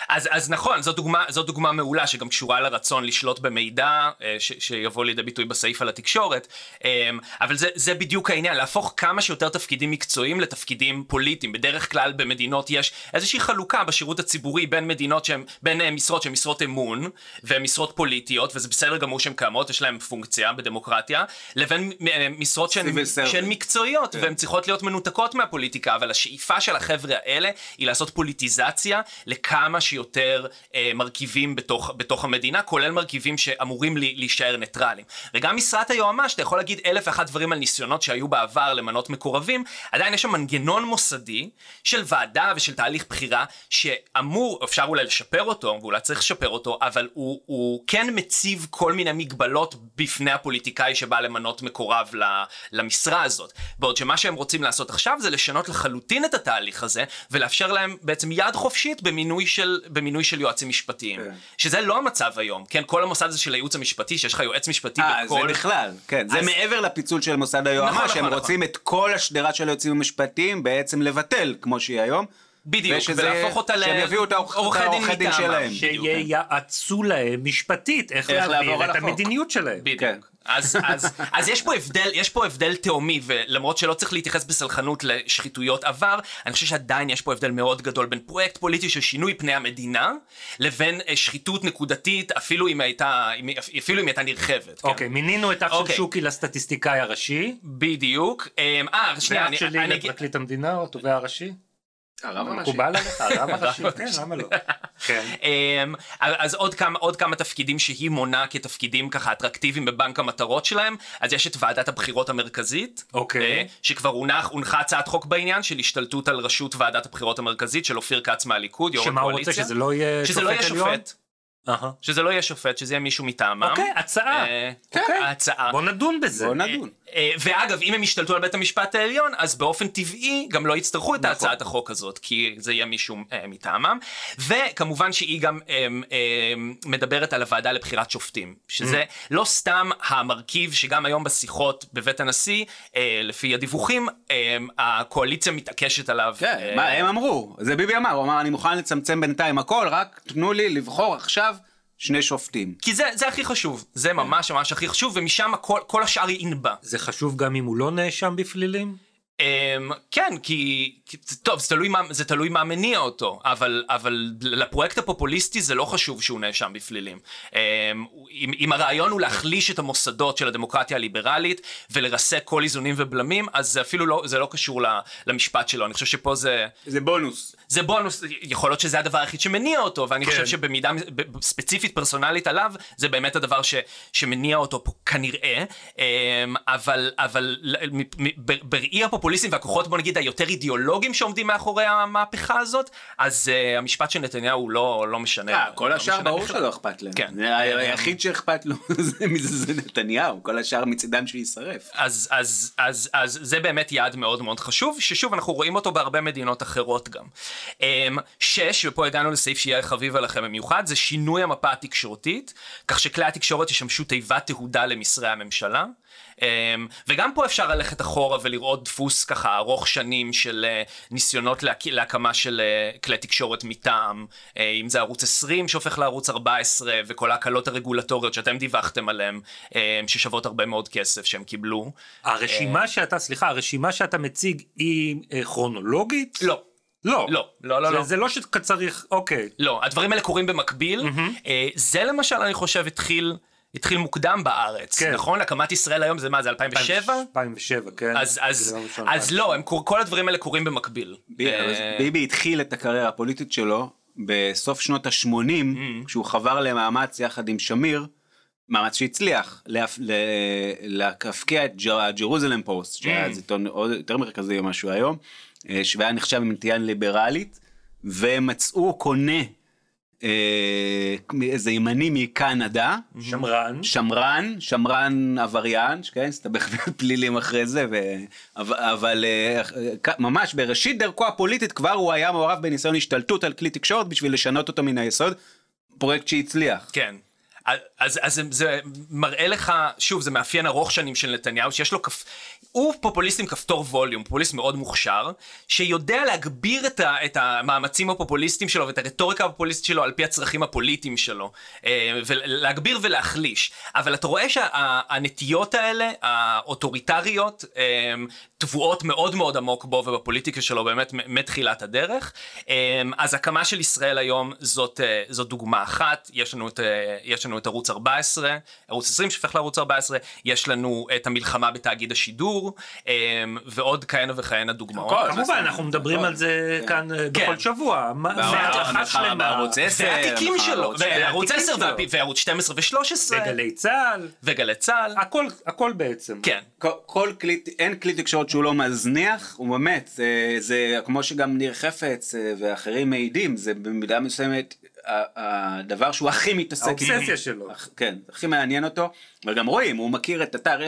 אז, אז נכון, זו דוגמה, זו דוגמה מעולה שגם קשורה לרצון לשלוט במידע אה, ש, שיבוא לידי ביטוי בסעיף על התקשורת, אה, אבל זה, זה בדיוק העניין, להפוך כמה שיותר תפקידים מקצועיים לתפקידים פוליטיים. בדרך כלל במדינות יש איזושהי חלוקה בשירות הציבורי בין מדינות שהן, בין אה, משרות שהן משרות אמון ומשרות פוליטיות, וזה בסדר גמור שהן קיימות, יש להן פונקציה בדמוקרטיה, לבין אה, משרות שהן. שהן מקצועיות, כן. והן צריכות להיות מנותקות מהפוליטיקה, אבל השאיפה של החבר'ה האלה היא לעשות פוליטיזציה לכמה שיותר אה, מרכיבים בתוך, בתוך המדינה, כולל מרכיבים שאמורים לי, להישאר ניטרלים. וגם משרת היועמ"ש, אתה יכול להגיד אלף ואחת דברים על ניסיונות שהיו בעבר למנות מקורבים, עדיין יש שם מנגנון מוסדי של ועדה ושל תהליך בחירה, שאמור, אפשר אולי לשפר אותו, ואולי צריך לשפר אותו, אבל הוא, הוא כן מציב כל מיני מגבלות בפני הפוליטיקאי שבא למנות מקורב למשרה הזאת. בעוד שמה שהם רוצים לעשות עכשיו זה לשנות לחלוטין את התהליך הזה, ולאפשר להם בעצם יד חופשית במינוי של, במינוי של יועצים משפטיים. כן. שזה לא המצב היום, כן? כל המוסד הזה של הייעוץ המשפטי, שיש לך יועץ משפטי אה, בכל... זה בכלל, כן, זה אז- מעבר לפיצול של מוסד היועמ"ש, נכון, שהם נכון, רוצים את כל השדרה של היועצים המשפטיים בעצם לבטל, כמו שהיא היום. בדיוק, ושזה- ולהפוך אותה ל- שהם יביאו את העורכי עורכי דין דין. שלהם. שייעצו להם משפטית איך איך להעביר את. המדיניות שלהם. בדיוק. כן. אז, אז, אז יש פה הבדל, יש פה הבדל תהומי, ולמרות שלא צריך להתייחס בסלחנות לשחיתויות עבר, אני חושב שעדיין יש פה הבדל מאוד גדול בין פרויקט פוליטי של שינוי פני המדינה, לבין אה, שחיתות נקודתית, אפילו אם הייתה, אפילו אם הייתה נרחבת. כן. אוקיי, מינינו את אח של אוקיי. שוקי לסטטיסטיקאי הראשי. בדיוק. אה, שנייה, ואח אני, שלי אני. לפרקליט המדינה או התובע הראשי. הרב הראשי. מקובל עליך? הרב (laughs) הראשי, כן, למה לא? כן. אמ, אז עוד כמה, תפקידים שהיא מונה כתפקידים ככה אטרקטיביים בבנק המטרות שלהם, אז יש את ועדת הבחירות המרכזית, אוקיי. אה, שכבר הונח, הונחה הצעת חוק בעניין של השתלטות על ראשות ועדת הבחירות המרכזית של אופיר כץ מהליכוד, יו"ר שמה הוא הקואליציה. רוצה, שזה לא יהיה שזה לא שופט יהיה עליון? אהה. שזה לא יהיה שופט, שזה יהיה מישהו מטעמם. אוקיי, הצעה. אה, אוקיי. הצעה. בוא נדון בזה. בואו נדון. אה, ואגב, אם הם ישתלטו על בית המשפט העליון, אז באופן טבעי גם לא יצטרכו את נכון. הצעת החוק הזאת, כי זה יהיה מישהו אה, מטעמם. וכמובן שהיא גם אה, אה, מדברת על הוועדה לבחירת שופטים, שזה לא סתם המרכיב שגם היום בשיחות בבית הנשיא, אה, לפי הדיווחים, אה, הקואליציה מתעקשת עליו. כן, אה, מה הם אמרו? זה ביבי אמר, הוא אמר אני מוכן לצמצם בינתיים הכל, רק תנו לי לבחור עכשיו שני שופטים. כי זה, זה הכי חשוב, זה ממש ממש הכי חשוב, ומשם כל, כל השאר ינבע. זה חשוב גם אם הוא לא נאשם בפלילים? Um, כן, כי, כי טוב, זה תלוי, מה, זה תלוי מה מניע אותו, אבל, אבל לפרויקט הפופוליסטי זה לא חשוב שהוא נאשם בפלילים. Um, אם, אם הרעיון הוא להחליש את המוסדות של הדמוקרטיה הליברלית ולרסק כל איזונים ובלמים, אז זה אפילו לא, זה לא קשור ל, למשפט שלו, אני חושב שפה זה... זה בונוס. זה בונוס, יכול להיות שזה הדבר היחיד שמניע אותו, ואני כן. חושב שבמידה ספציפית פרסונלית עליו, זה באמת הדבר ש, שמניע אותו פה כנראה, אמ, אבל, אבל בראי הפופוליסטים והכוחות בוא נגיד היותר אידיאולוגיים שעומדים מאחורי המהפכה הזאת, אז uh, המשפט של נתניהו לא, לא משנה. אה, כל לא השאר ברור. שלא אכפת להם. כן. היחיד שאכפת לו (laughs) זה מזה זה נתניהו, כל השאר מצידם שיישרף. אז, אז, אז, אז זה באמת יעד מאוד מאוד חשוב, ששוב אנחנו רואים אותו בהרבה מדינות אחרות גם. אמ, שש, ופה הגענו לסעיף שיהיה חביב עליכם במיוחד, זה שינוי המפה התקשורתית, כך שכלי התקשורת ישמשו תיבת תהודה למסרי הממשלה. אמ, וגם פה אפשר ללכת אחורה ולראות דפוס ככה ארוך שנים של אה, ניסיונות להק... להקמה של אה, כלי תקשורת מטעם, אה, אם זה ערוץ 20 שהופך לערוץ 14 וכל ההקלות הרגולטוריות שאתם דיווחתם עליהם, אה, ששוות הרבה מאוד כסף שהם קיבלו. הרשימה שאתה, סליחה, הרשימה שאתה מציג היא כרונולוגית? לא. לא. לא, לא, לא, זה- לא. זה לא שאתה צריך, אוקיי. לא, הדברים האלה קורים במקביל. אה, זה למשל, אני חושב, התחיל, התחיל מוקדם בארץ, כן. נכון? הקמת ישראל היום זה מה, זה 2007? 2007, כן. אז, אז, לא אז לא, הם, כל הדברים האלה קורים במקביל. בי- אה, ביבי התחיל את הקריירה הפוליטית שלו בסוף שנות ה-80, Mm. כשהוא חבר למאמץ יחד עם שמיר, מאמץ שהצליח, להפקיע את ג'רוזלם פוסט, שהיה Mm. אז עיתון עוד יותר מרכזי ממה שהוא היום, אה, שהיה נחשב עם נטייה ליברלית, ומצאו קונה, איזה ימני מקנדה, שמרן. שמרן, שמרן עבריין, כן, הסתבך בפלילים (laughs) אחרי זה, ו... אבל, אה, כ- ממש בראשית דרכו הפוליטית כבר הוא היה מעורב בניסיון השתלטות על כלי תקשורת בשביל לשנות אותו מן היסוד, פרויקט שהצליח. כן. אז, אז זה, זה מראה לך, שוב, זה מאפיין ארוך שנים של נתניהו, שיש לו כפ... הוא פופוליסט עם כפתור ווליום, פופוליסט מאוד מוכשר, שיודע להגביר את, ה, את המאמצים הפופוליסטיים שלו ואת הרטוריקה הפופוליסטית שלו על פי הצרכים הפוליטיים שלו. אה, ולהגביר ולהחליש. אבל אתה רואה שהנטיות האלה, האוטוריטריות, אה, טבועות מאוד מאוד עמוק בו ובפוליטיקה שלו באמת מתחילת הדרך. אז הקמה של ישראל היום זאת, זאת דוגמה אחת, יש לנו, את, יש לנו את ערוץ 14, ערוץ 20 שהופך לערוץ 14, יש לנו את המלחמה בתאגיד השידור, ועוד כהנה וכהנה דוגמאות. כמובן, אנחנו מדברים על זה כן. כאן אה, בכל כן. שבוע. והמלחמה בערוץ 10, והתיקים שלו, וערוץ 10 וערוץ 12 ו-13. וגלי צה"ל. וגלי צה"ל. הכל, הכל בעצם. כן. כל כלי, אין כלי תקשורת שהוא לא מזניח, הוא באמת, זה, זה כמו שגם ניר חפץ אה, ואחרים מעידים, זה במידה מסוימת הדבר שהוא הכי מתעסק, האובססיה שלו, כן, הכי מעניין אותו, אבל גם רואים, הוא מכיר את אתר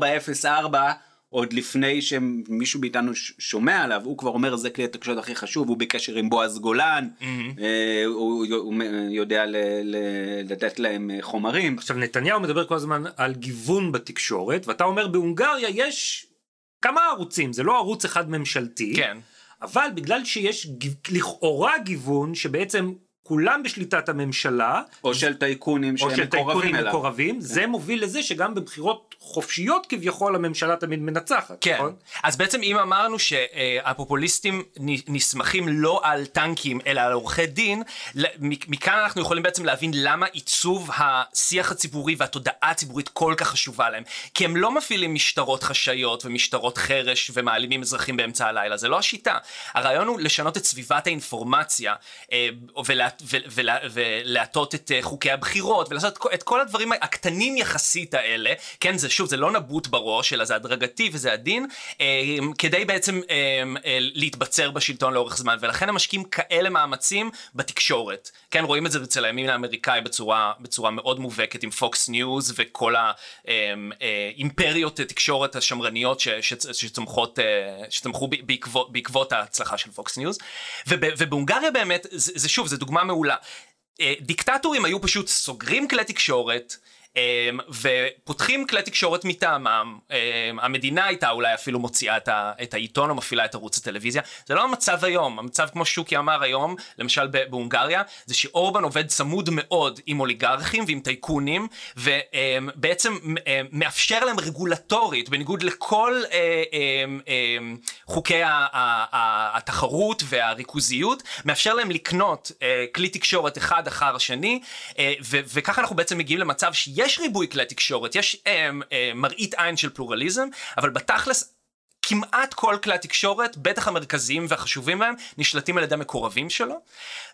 0404 עוד לפני שמישהו מאיתנו שומע עליו, הוא כבר אומר זה כלי התקשורת הכי חשוב, הוא בקשר עם בועז גולן, mm-hmm. אה, הוא, הוא יודע ל, ל, לתת להם אה, חומרים. עכשיו נתניהו מדבר כל הזמן על גיוון בתקשורת, ואתה אומר בהונגריה יש כמה ערוצים, זה לא ערוץ אחד ממשלתי, כן. אבל בגלל שיש לכאורה גיוון שבעצם כולם בשליטת הממשלה. או של טייקונים שהם מקורבים אליו. או של טייקונים מקורבים, כן. זה מוביל לזה שגם בבחירות חופשיות כביכול הממשלה תמיד מנצחת. כן, נכון? אז בעצם אם אמרנו שהפופוליסטים נסמכים לא על טנקים אלא על עורכי דין, מכאן אנחנו יכולים בעצם להבין למה עיצוב השיח הציבורי והתודעה הציבורית כל כך חשובה להם. כי הם לא מפעילים משטרות חשאיות ומשטרות חרש ומעלימים אזרחים באמצע הלילה, זה לא השיטה. הרעיון הוא לשנות את סביבת האינפורמציה אה, ולהטות את אה, חוקי הבחירות ולעשות את כל הדברים הקטנים יחסית האלה, כן, זה שוב, זה לא נבוט בראש, אלא זה הדרגתי וזהיר, אה, כדי בעצם אה, להתבצר בשלטון לאורך זמן, ולכן הם משקיעים כאלה מאמצים בתקשורת. כן, רואים את זה אצל הימין האמריקאי בצורה, בצורה מאוד מובהקת עם פוקס ניוז וכל האימפריות תקשורת השמרניות ש, ש, שצומחות, שצמחו בעקבות, בעקבות ההצלחה של פוקס ניוז. ובהונגריה באמת, זה, זה שוב, זו דוגמה מעולה. דיקטטורים היו פשוט סוגרים כלי תקשורת, ופותחים כלי תקשורת מטעמם, אמ, המדינה הייתה אולי אפילו מוציאה את העיתון או מפעילה את ערוץ הטלוויזיה, זה לא המצב היום, המצב כמו שוקי אמר היום, למשל בהונגריה, זה שאורבן עובד צמוד מאוד עם אוליגרכים ועם טייקונים, ובעצם מאפשר להם רגולטורית, בניגוד לכל אה, אמ, חוקי התחרות והריכוזיות, מאפשר להם לקנות אה, כלי תקשורת אחד אחר השני, אה, וככה אנחנו בעצם מגיעים למצב שיש יש ריבוי כלי תקשורת, יש אה, אה, מראית עין של פלורליזם, אבל בתכלס כמעט כל כלי התקשורת, בטח המרכזיים והחשובים בהם, נשלטים על ידי מקורבים שלו,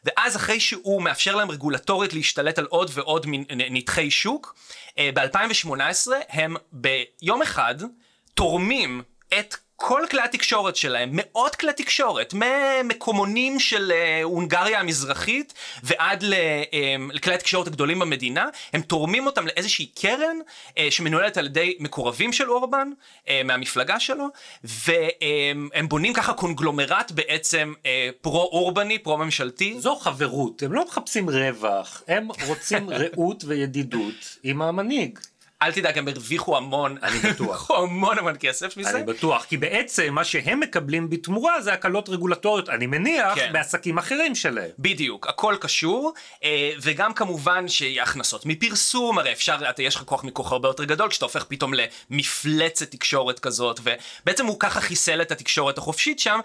ואז אחרי שהוא מאפשר להם רגולטורית להשתלט על עוד ועוד נתחי שוק, אה, ב-2018 הם ביום אחד תורמים את כל כלי התקשורת שלהם, מאות כלי תקשורת, ממקומונים של אה, הונגריה המזרחית ועד אה, לכלי התקשורת הגדולים במדינה, הם תורמים אותם לאיזושהי קרן אה, שמנוהלת על ידי מקורבים של אורבן, מהמפלגה שלו, והם בונים ככה קונגלומרט בעצם פרו-אורבני, פרו-ממשלתי. זו חברות, הם לא מחפשים רווח, הם רוצים (laughs) רעות וידידות עם המנהיג. אל תדאג, הם הרוויחו המון, אני בטוח, (laughs) המון המון כסף מזה. אני בטוח, כי בעצם מה שהם מקבלים בתמורה זה הקלות רגולטוריות, אני מניח, כן. בעסקים אחרים שלהם. בדיוק, הכל קשור, אה, וגם כמובן שהכנסות מפרסום, הרי אפשר, אתה, יש לך כוח מכוח הרבה יותר גדול, כשאתה הופך פתאום למפלצת תקשורת כזאת, ובעצם הוא ככה חיסל את התקשורת החופשית שם,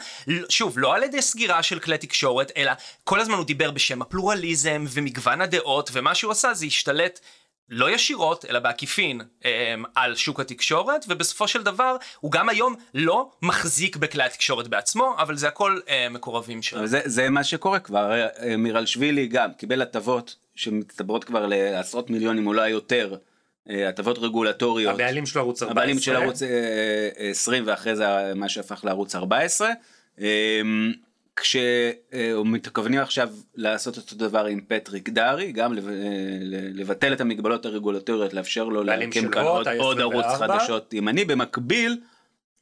שוב, לא על ידי סגירה של כלי תקשורת, אלא כל הזמן הוא דיבר בשם הפלורליזם ומגוון הדעות, ומה שהוא עשה זה השתלט לא ישירות, אלא בעקיפין, אמ, על שוק התקשורת, ובסופו של דבר, הוא גם היום לא מחזיק בכלי התקשורת בעצמו, אבל זה הכל אה, מקורבים שלו. זה, זה מה שקורה כבר, אה, מירלשווילי גם קיבל הטבות שמצטברות כבר לעשרות מיליונים, אולי יותר, אה, הטבות רגולטוריות. הבעלים של ערוץ 14. הבעלים של ערוץ 20 ואחרי זה מה שהפך לערוץ 14. כשמתכוונים עכשיו לעשות אותו דבר עם פטריק דארי, גם לבטל את המגבלות הרגולטוריות, לאפשר לו להקים כאן עוד, עוד ערוץ חדשות. ימני, במקביל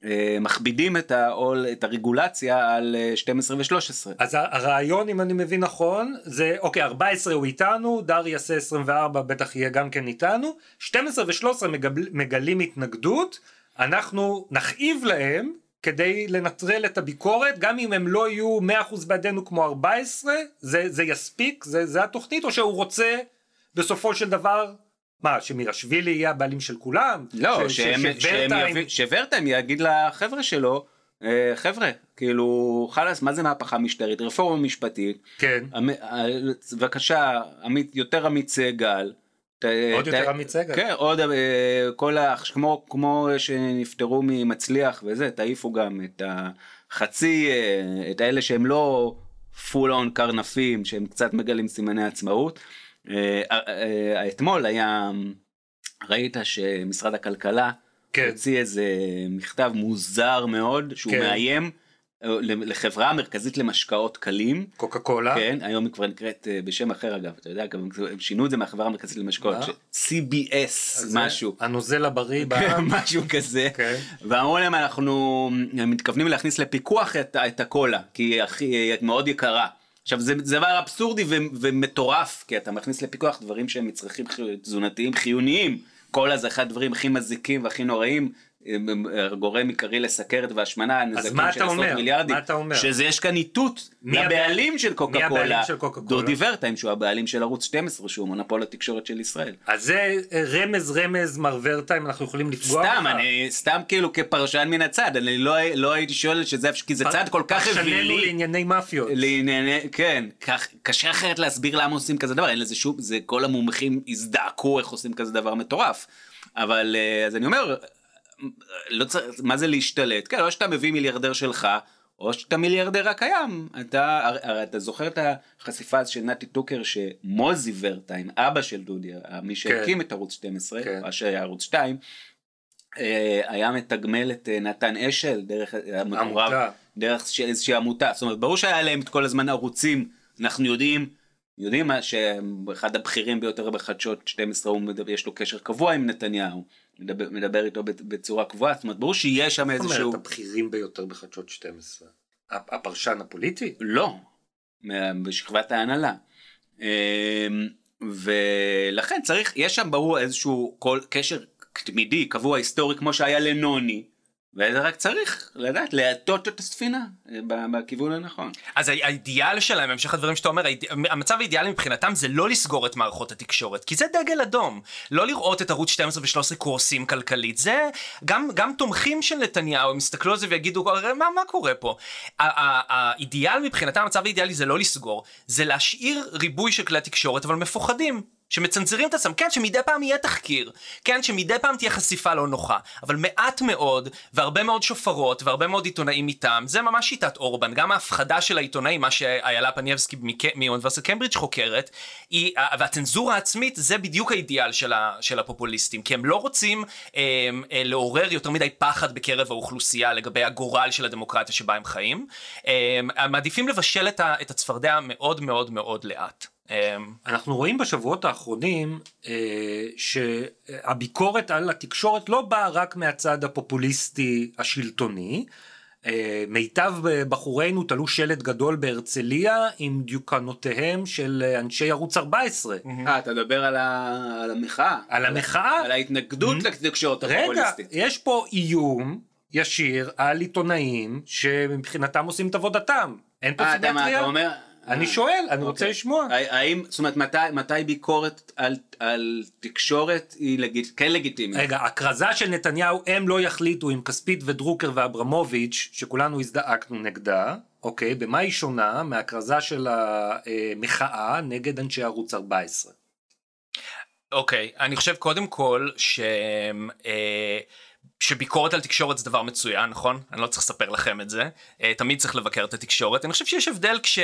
אה, מכבידים את העול, את הרגולציה על אה, 12 ו-13. אז הרעיון אם אני מבין נכון זה אוקיי 14 הוא איתנו דר יעשה 24 בטח יהיה גם כן איתנו. 12 ו-13 מגל, מגלים התנגדות אנחנו נכאיב להם כדי לנטרל את הביקורת גם אם הם לא יהיו 100% בעדינו כמו 14 זה, זה יספיק? זה, זה התוכנית? או שהוא רוצה בסופו של דבר מה שמירשווילי יהיה הבעלים של כולם? לא, ש- שהם, ש- שהם שוורטיים- יגיד לחבר'ה שלו, אה, חבר'ה, כאילו, חלאס, מה זה מהפכה משטרית? רפורמה משפטית, כן. אה, בבקשה, יותר עמית סגל. ת- עוד ת- יותר עמית סגל. כן, עוד, אה, כל ה... כמו, כמו שנפטרו ממצליח וזה, תעיפו גם את החצי, אה, את האלה שהם לא פול און קרנפים, שהם קצת מגלים סימני עצמאות. אה, אתמול היה, ראית שמשרד הכלכלה כן. הוציא איזה מכתב מוזר מאוד, שהוא כן. מאיים לחברה המרכזית למשקאות קלים. קוקה קולה כן, היום היא כבר נקראת אה, בשם אחר אגב, אתה יודע, גם הם שינו את זה מהחברה המרכזית למשקאות? ש- CBS משהו, הנוזל הבריא כן, בעם. (laughs) משהו כזה, כן. ואמרו להם אנחנו מתכוונים להכניס לפיקוח את, את הקולה, כי היא הכי, היא מאוד יקרה. עכשיו זה, זה דבר אבסורדי ו, ומטורף, כי אתה מכניס לפיקוח דברים שהם מצרכים תזונתיים חיוניים, קולה זה אחד הדברים הכי מזיקים והכי נוראים. הם גורם עיקרי לסכרת והשמנה, נזקים של עשרות אומר? מיליארדים, מה אתה אומר? שזה יש כאן איתות לבעלים של קוקה קולה? דודי ורטיים שהוא הבעלים של ערוץ 12 שהוא מונופול התקשורת של ישראל. אז זה רמז רמז מר ורטיים אנחנו יכולים לפגוע סתם, בך? אני סתם כאילו כפרשן מן הצד, אני לא, לא הייתי שואל שזה, כי זה צד כל כך פרשננו אווילי. לענייני מאפיות. לענייני, כן, כך, קשה אחרת להסביר למה עושים כזה דבר, אין לזה שום, זה כל המומחים הזדעקו איך עושים כזה דבר מטורף. אבל אה, אז אני אומר, לא צריך, מה זה להשתלט? כן, או שאתה מביא מיליארדר שלך, או שאתה מיליארדר הקיים. אתה, הרי, אתה זוכר את החשיפה של נתי טוקר שמוזי ורטיים, אבא של דודי, מי שהקים את ערוץ 12, כן. מה שהיה ערוץ 2, אה, היה מתגמל את אה, נתן אשל דרך היה מקורב עמותה. דרך ש- איזושהי עמותה זאת אומרת ברור שהיה להם את כל הזמן ערוצים אנחנו יודעים יודעים מה שאחד הבכירים ביותר בחדשות 12 הוא יש לו קשר קבוע עם נתניהו מדבר, מדבר איתו בצ- בצורה קבועה זאת אומרת ברור שיש שם זאת איזשהו אומרת הבכירים ביותר בחדשות 12. הפ- הפרשן הפוליטי? לא בשכבת ההנהלה אמ, ולכן צריך יש שם ברור איזשהו כל קשר תמידי קבוע היסטורי כמו שהיה לנוני. וזה רק צריך לדעת להטות את הספינה אה, בכיוון הנכון. אז הא- האידיאל שלהם, המשך הדברים שאתה אומר, המצב האידיאלי מבחינתם זה לא לסגור את מערכות התקשורת, כי זה דגל אדום. לא לראות את ערוץ 12 ו-13 קורסים כלכלית. זה, גם, גם תומכים של נתניהו, הם יסתכלו על זה ויגידו, "הרי מה, מה קורה פה? האידיאל מבחינתם, המצב האידיאלי זה לא לסגור, זה להשאיר ריבוי של כלי תקשורת, אבל מפוחדים. שמצנזרים את עצמם, כן, שמדי פעם יהיה תחקיר, כן, שמדי פעם תהיה חשיפה לא נוחה, אבל מעט מאוד, והרבה מאוד שופרות, והרבה מאוד עיתונאים איתם, זה ממש שיטת אורבן, גם ההפחדה של העיתונאים, מה שאיילה פניאבסקי מאוניברסיטת קיימברידג' חוקרת, היא, והצנזורה העצמית, זה בדיוק האידיאל של, ה, של הפופוליסטים, כי הם לא רוצים אה, אה, לעורר יותר מדי פחד בקרב האוכלוסייה לגבי הגורל של הדמוקרטיה שבה הם חיים, אה, הם מעדיפים לבשל את, ה, את הצפרדע מאוד מאוד מאוד לאט. אה, אנחנו רואים בשבועות האחרונים אה, שהביקורת על התקשורת לא באה רק מהצד הפופוליסטי השלטוני. אה, מיטב בחורינו תלו שלט גדול בהרצליה עם דיוקנותיהם של אנשי ערוץ 14. אה, אתה מדבר על ה- על המחאה. על המחאה? על ההתנגדות לתקשורת רגע, הפופוליסטית. יש פה איום ישיר על עיתונאים שמבחינתם עושים את עבודתם. אין פה אה, אתה מה, סימטריה? אני אה, שואל, אני רוצה אוקיי. לשמוע. האם, זאת אומרת, מתי, מתי ביקורת על, על תקשורת היא כן לגיטימית? רגע, הכרזה של נתניהו, הם לא יחליטו עם כספית ודרוקר ואברמוביץ', שכולנו הזדעקנו נגדה, אוקיי, במה היא שונה מהכרזה של המחאה נגד אנשי ערוץ 14? אוקיי, אני חושב קודם כל ש... אה, שביקורת על תקשורת זה דבר מצוין, נכון? אני לא צריך לספר לכם את זה. אה, תמיד צריך לבקר את התקשורת. אני חושב שיש הבדל כש...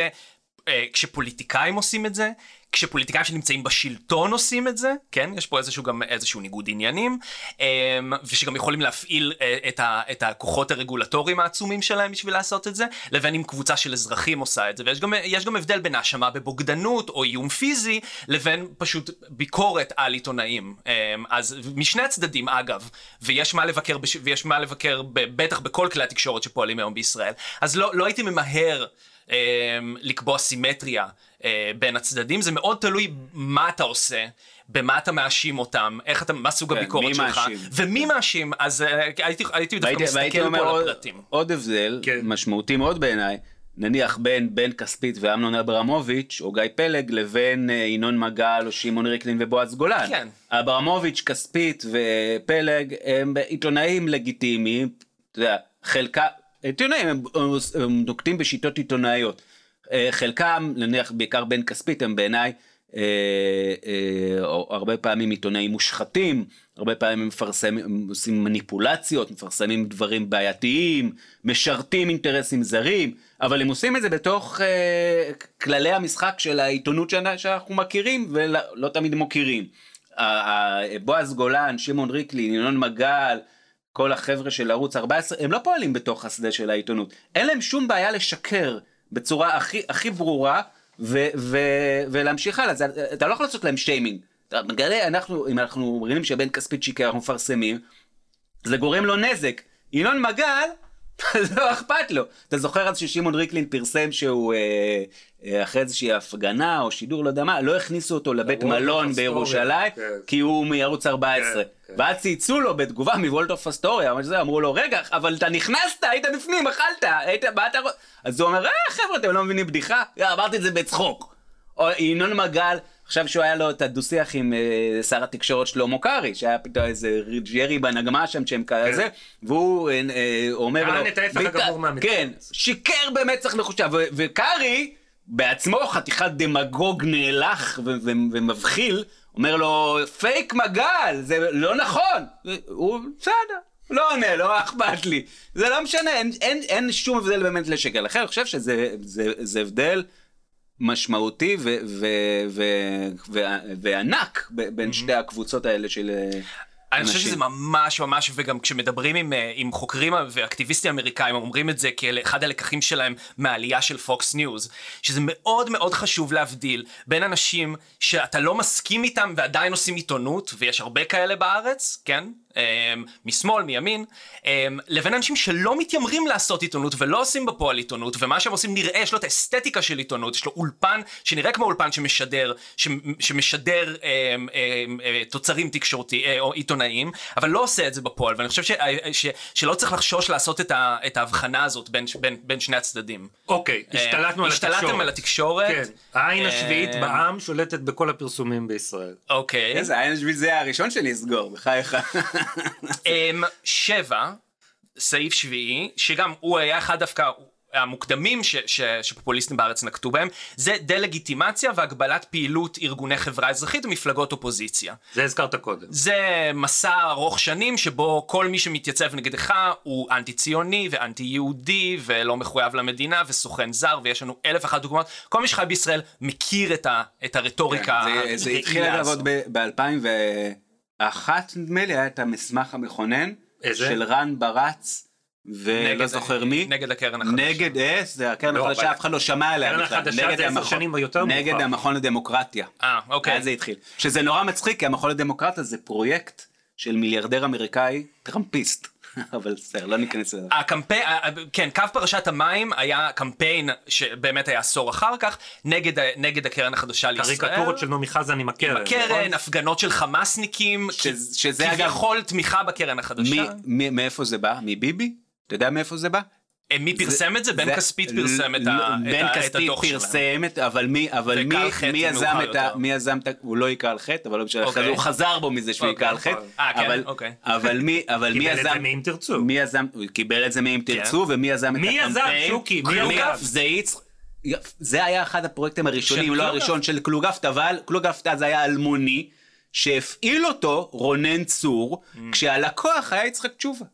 אה, כשפוליטיקאים עושים את זה, כשפוליטיקאים שנמצאים בשלטון עושים את זה, כן? יש פה איזשהו גם איזשהו ניגוד עניינים, אמ, ושגם יכולים להפעיל אה, את, ה, את הכוחות הרגולטוריים העצומים שלהם בשביל לעשות את זה, לבין אם קבוצה של אזרחים עושה את זה, ויש גם, גם הבדל בין האשמה בבוגדנות או איום פיזי, לבין פשוט ביקורת על עיתונאים. אמ, אז משני הצדדים אגב, ויש מה לבקר, ויש מה לבקר בטח בכל כלי התקשורת שפועלים היום בישראל, אז לא, לא הייתי ממהר לקבוע סימטריה אה, בין הצדדים, זה מאוד תלוי מה אתה עושה. במה אתה מאשים אותם, איך אתה, מה סוג כן, הביקורת שלך, מאשים. ומי. מאשים, אז אה, הייתי, הייתי דווקא מסתכל פה על הפרטים. עוד הבדל, כן. משמעותי מאוד בעיניי, נניח בין בן כספית ואמנון אברמוביץ' או גיא פלג לבין אה, ינון מגל או שמעון ריקלין ובועז גולן. כן. אברמוביץ', כספית ופלג הם עיתונאים לגיטימיים, אתה יודע, עיתונאים הם, הם נוקטים בשיטות עיתונאיות. אה, חלקם, נניח בעיקר בן כספית, הם בעיניי אה, אה, הרבה פעמים עיתונאים מושחתים, הרבה פעמים הם מפרסמים, עושים מניפולציות, מפרסמים דברים בעייתיים, משרתים אינטרסים זרים, אבל הם עושים את זה בתוך אה, כללי המשחק של העיתונות שאנחנו מכירים ולא לא תמיד מוקירים. בועז גולן, שמעון ריקלין, ינון מגל, כל החבר'ה של ערוץ 14, הם לא פועלים בתוך השדה של העיתונות. אין להם שום בעיה לשקר בצורה הכי, הכי ברורה ו, ו, ולהמשיך הלאה. זה, אתה לא יכול לעשות להם שיימינג. אתה מגלה, אנחנו, אם אנחנו מבינים שבן כספית שיקר, אנחנו מפרסמים, זה גורם לו נזק. ינון מגל, (laughs) לא אכפת לו. אתה זוכר אז ששמעון ריקלין פרסם שהוא אה, אה, אחרי איזושהי הפגנה או שידור, לא יודע מה, לא הכניסו אותו לבית מלון בירושלים, כן. כי הוא מערוץ 14. כן, כן. ואז צייצו לו בתגובה מוולט אוף אסטוריה, אמרו לו, רגע, אבל אתה נכנסת, היית בפנים, אכלת, היית, מה אתה... אז הוא אומר, אה חבר'ה, אתם לא מבינים בדיחה? אמרתי את זה בצחוק. או ינון מגל, עכשיו שהוא היה לו את הדו-שיח עם uh, שר התקשורת שלמה קרעי, שהיה פתאום איזה ג'רי בנגמה שם, שהם כאלה, כן. והוא uh, אומר לו... את ההפך הגמור מהמצב. כן, שיקר במצח נחושה, וקרעי בעצמו חתיכת דמגוג נאלח ומבחיל, אומר לו, פייק מגל, זה לא נכון. הוא, בסדר, לא עונה, לא אכפת לי. זה לא משנה, אין, אין, אין שום הבדל באמת לשקר. לכן אני חושב שזה זה, זה הבדל משמעותי ו, ו, ו, ו, וענק בין mm-hmm. שתי הקבוצות האלה של... אני חושב שזה ממש ממש, וגם כשמדברים עם, אה, עם חוקרים ואקטיביסטים אמריקאים, אומרים את זה כאחד הלקחים שלהם מהעלייה של פוקס ניוז, שזה מאוד מאוד חשוב להבדיל בין אנשים שאתה לא מסכים איתם ועדיין עושים עיתונות, ויש הרבה כאלה בארץ, כן? אמ, משמאל, מימין, אמ, לבין אנשים שלא מתיימרים לעשות עיתונות ולא עושים בפועל עיתונות, ומה שהם עושים נראה, יש לו את האסתטיקה של עיתונות, יש לו אולפן שנראה כמו אולפן שמשדר, שמשדר אמ, אה, תוצרים תקשורתי, אה, או עיתונאיים, אבל לא עושה את זה בפועל, ואני חושב ש, אה, ש, שלא צריך לחשוש לעשות את, ה, את ההבחנה הזאת בין, בין, בין שני הצדדים. אוקיי, השתלטנו על התקשורת. השתלטתם על התקשורת. כן, העין השביעית בעם שולטת בכל הפרסומים בישראל. אוקיי. איזה העין השביעית זה הראשון שאני אסגור, בחייך. אמ, שבע, סעיף שביעי, שגם הוא היה אחד דווקא המוקדמים ש, ש, שפופוליסטים בארץ נקטו בהם, זה דה-לגיטימציה והגבלת פעילות ארגוני חברה אזרחית ומפלגות אופוזיציה. זה הזכרת קודם. זה מסע ארוך שנים שבו כל מי שמתייצב נגדך הוא אנטי ציוני ואנטי יהודי ולא מחויב למדינה וסוכן זר ויש לנו אלף ואחת דוגמאות. כל מי שחי בישראל מכיר את, ה, את הרטוריקה כן, זה, זה התחיל לעבוד ב-2000 ו... אחת נדמה לי היה את המסמך המכונן איזה? של רן ברץ ולא זוכר מי. נגד הקרן החדשה. נגד אס, זה הקרן לא, החדשה, אף אחד לא שמע עליה. הקרן החדשה זה עשר שנים יותר מאוחר. נגד המכון לדמוקרטיה. אה, אוקיי. אז זה התחיל. שזה נורא מצחיק, כי המכון לדמוקרטיה זה פרויקט של מיליארדר אמריקאי טראמפיסט. אבל בסדר, לא ניכנס לזה. הקמפיין, כן, קו פרשת המים היה קמפיין שבאמת היה עשור אחר כך, נגד, נגד הקרן החדשה לישראל. קריקטורות של נעמי חזן עם הקרן. עם הקרן, נכון? הפגנות של חמאסניקים, שזה כביכול תמיכה בקרן החדשה. מאיפה זה בא? מביבי? אתה יודע מאיפה זה בא? אה, מי פרסם את זה? בן כספית פרסם את הדוח שלהם. בן כספית פרסם, אבל מי אבל מי יזם את ה... מי יזם את ה... הוא לא יקרא על חטא, אבל לא משנה, אוקיי. הוא חזר בו מזה שהוא יקרא על חטא. אה, כן, אוקיי. אבל מי אבל מי יזם... קיבל את זה מאם תרצו. מי יזם... הוא קיבל את זה מאם כן. תרצו, ומי יזם את הקמפיין? מי יזם, שוקי? מי קלוגף? זה יצחק... זה היה אחד הפרויקטים הראשונים, לא הראשון של קלוגפט, אבל קלוגפט אז היה אלמוני, שהפעיל אותו רונן צור, mm. כשהלקוח היה יצחק תשובה.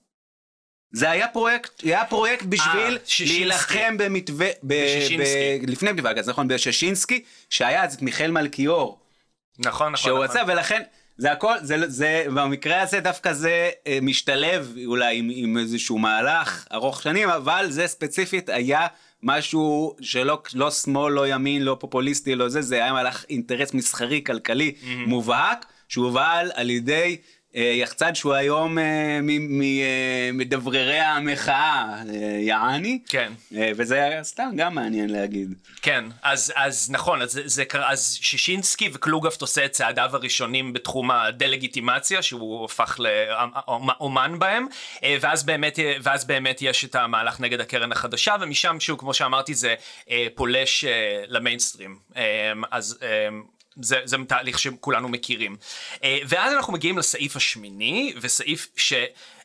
זה היה פרויקט, היה פרויקט בשביל שישינסקי. להילחם במתווה, ב- לפני מתווה הגז, נכון, בשישינסקי, שהיה אז את מיכאל מלכיאור, נכון, נכון. שהוא נכון. רצה, ולכן, זה הכל, זה, זה, במקרה הזה דווקא זה אה, משתלב אולי עם, עם איזשהו מהלך ארוך שנים, אבל זה ספציפית היה משהו שלא לא שמאל, לא ימין, לא פופוליסטי, לא זה, זה היה מהלך אינטרס מסחרי, כלכלי, מובהק, שהובל על ידי אה, יחצן שהוא היום אה, אה, מדבררי המחאה, אה, יעני, כן. אה, וזה היה סתם גם מעניין להגיד. כן, אז, אז נכון, אז, זה- אז שישינסקי וקלוגפט עושה את צעדיו הראשונים בתחום הדה-לגיטימציה, שהוא הפך לאומן בהם, אה, ואז באמת, ואז באמת יש את המהלך נגד הקרן החדשה, ומשם, שוב, כמו שאמרתי, זה אה, פולש אה, למיינסטרים. אה, אז... זה, זה תהליך שכולנו מכירים. אה, ואז אנחנו מגיעים לסעיף השמיני, וסעיף ש...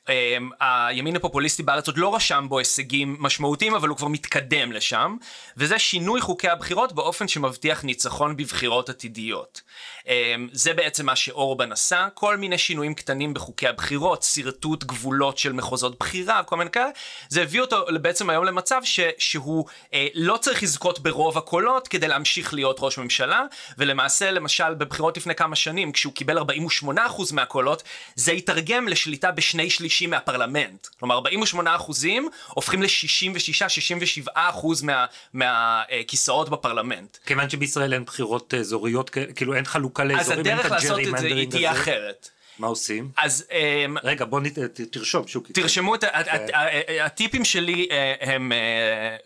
אמ, הימין הפופוליסטי בארץ עוד לא רשם בו הישגים משמעותיים, אבל הוא כבר מתקדם לשם, וזה שינוי חוקי הבחירות באופן שמבטיח ניצחון בבחירות עתידיות. אמ, זה בעצם מה שאורבן עשה, כל מיני שינויים קטנים בחוקי הבחירות, שרטוט גבולות של מחוזות בחירה, כל מיני כאלה, זה הביא אותו בעצם היום למצב ש, שהוא אה, לא צריך לזכות ברוב הקולות כדי להמשיך להיות ראש ממשלה, ולמעשה למשל בבחירות לפני כמה שנים, כשהוא קיבל 48% מהקולות, זה התרגם לשליטה בשני שלישים מהפרלמנט. כלומר 48 אחוזים הופכים ל-66-67 אחוז מה- מהכיסאות בפרלמנט. כיוון שבישראל אין בחירות אזוריות, כ- כאילו אין חלוקה אז לאזורים, אין הדרך את לעשות את זה היא ה gerrymandering תהיה הזה. אחרת. מה עושים? אז אמ, רגע, בוא נת- תרשום, שוקי. תרשמו את ה- כן. הטיפים שלי אה, הם... אה,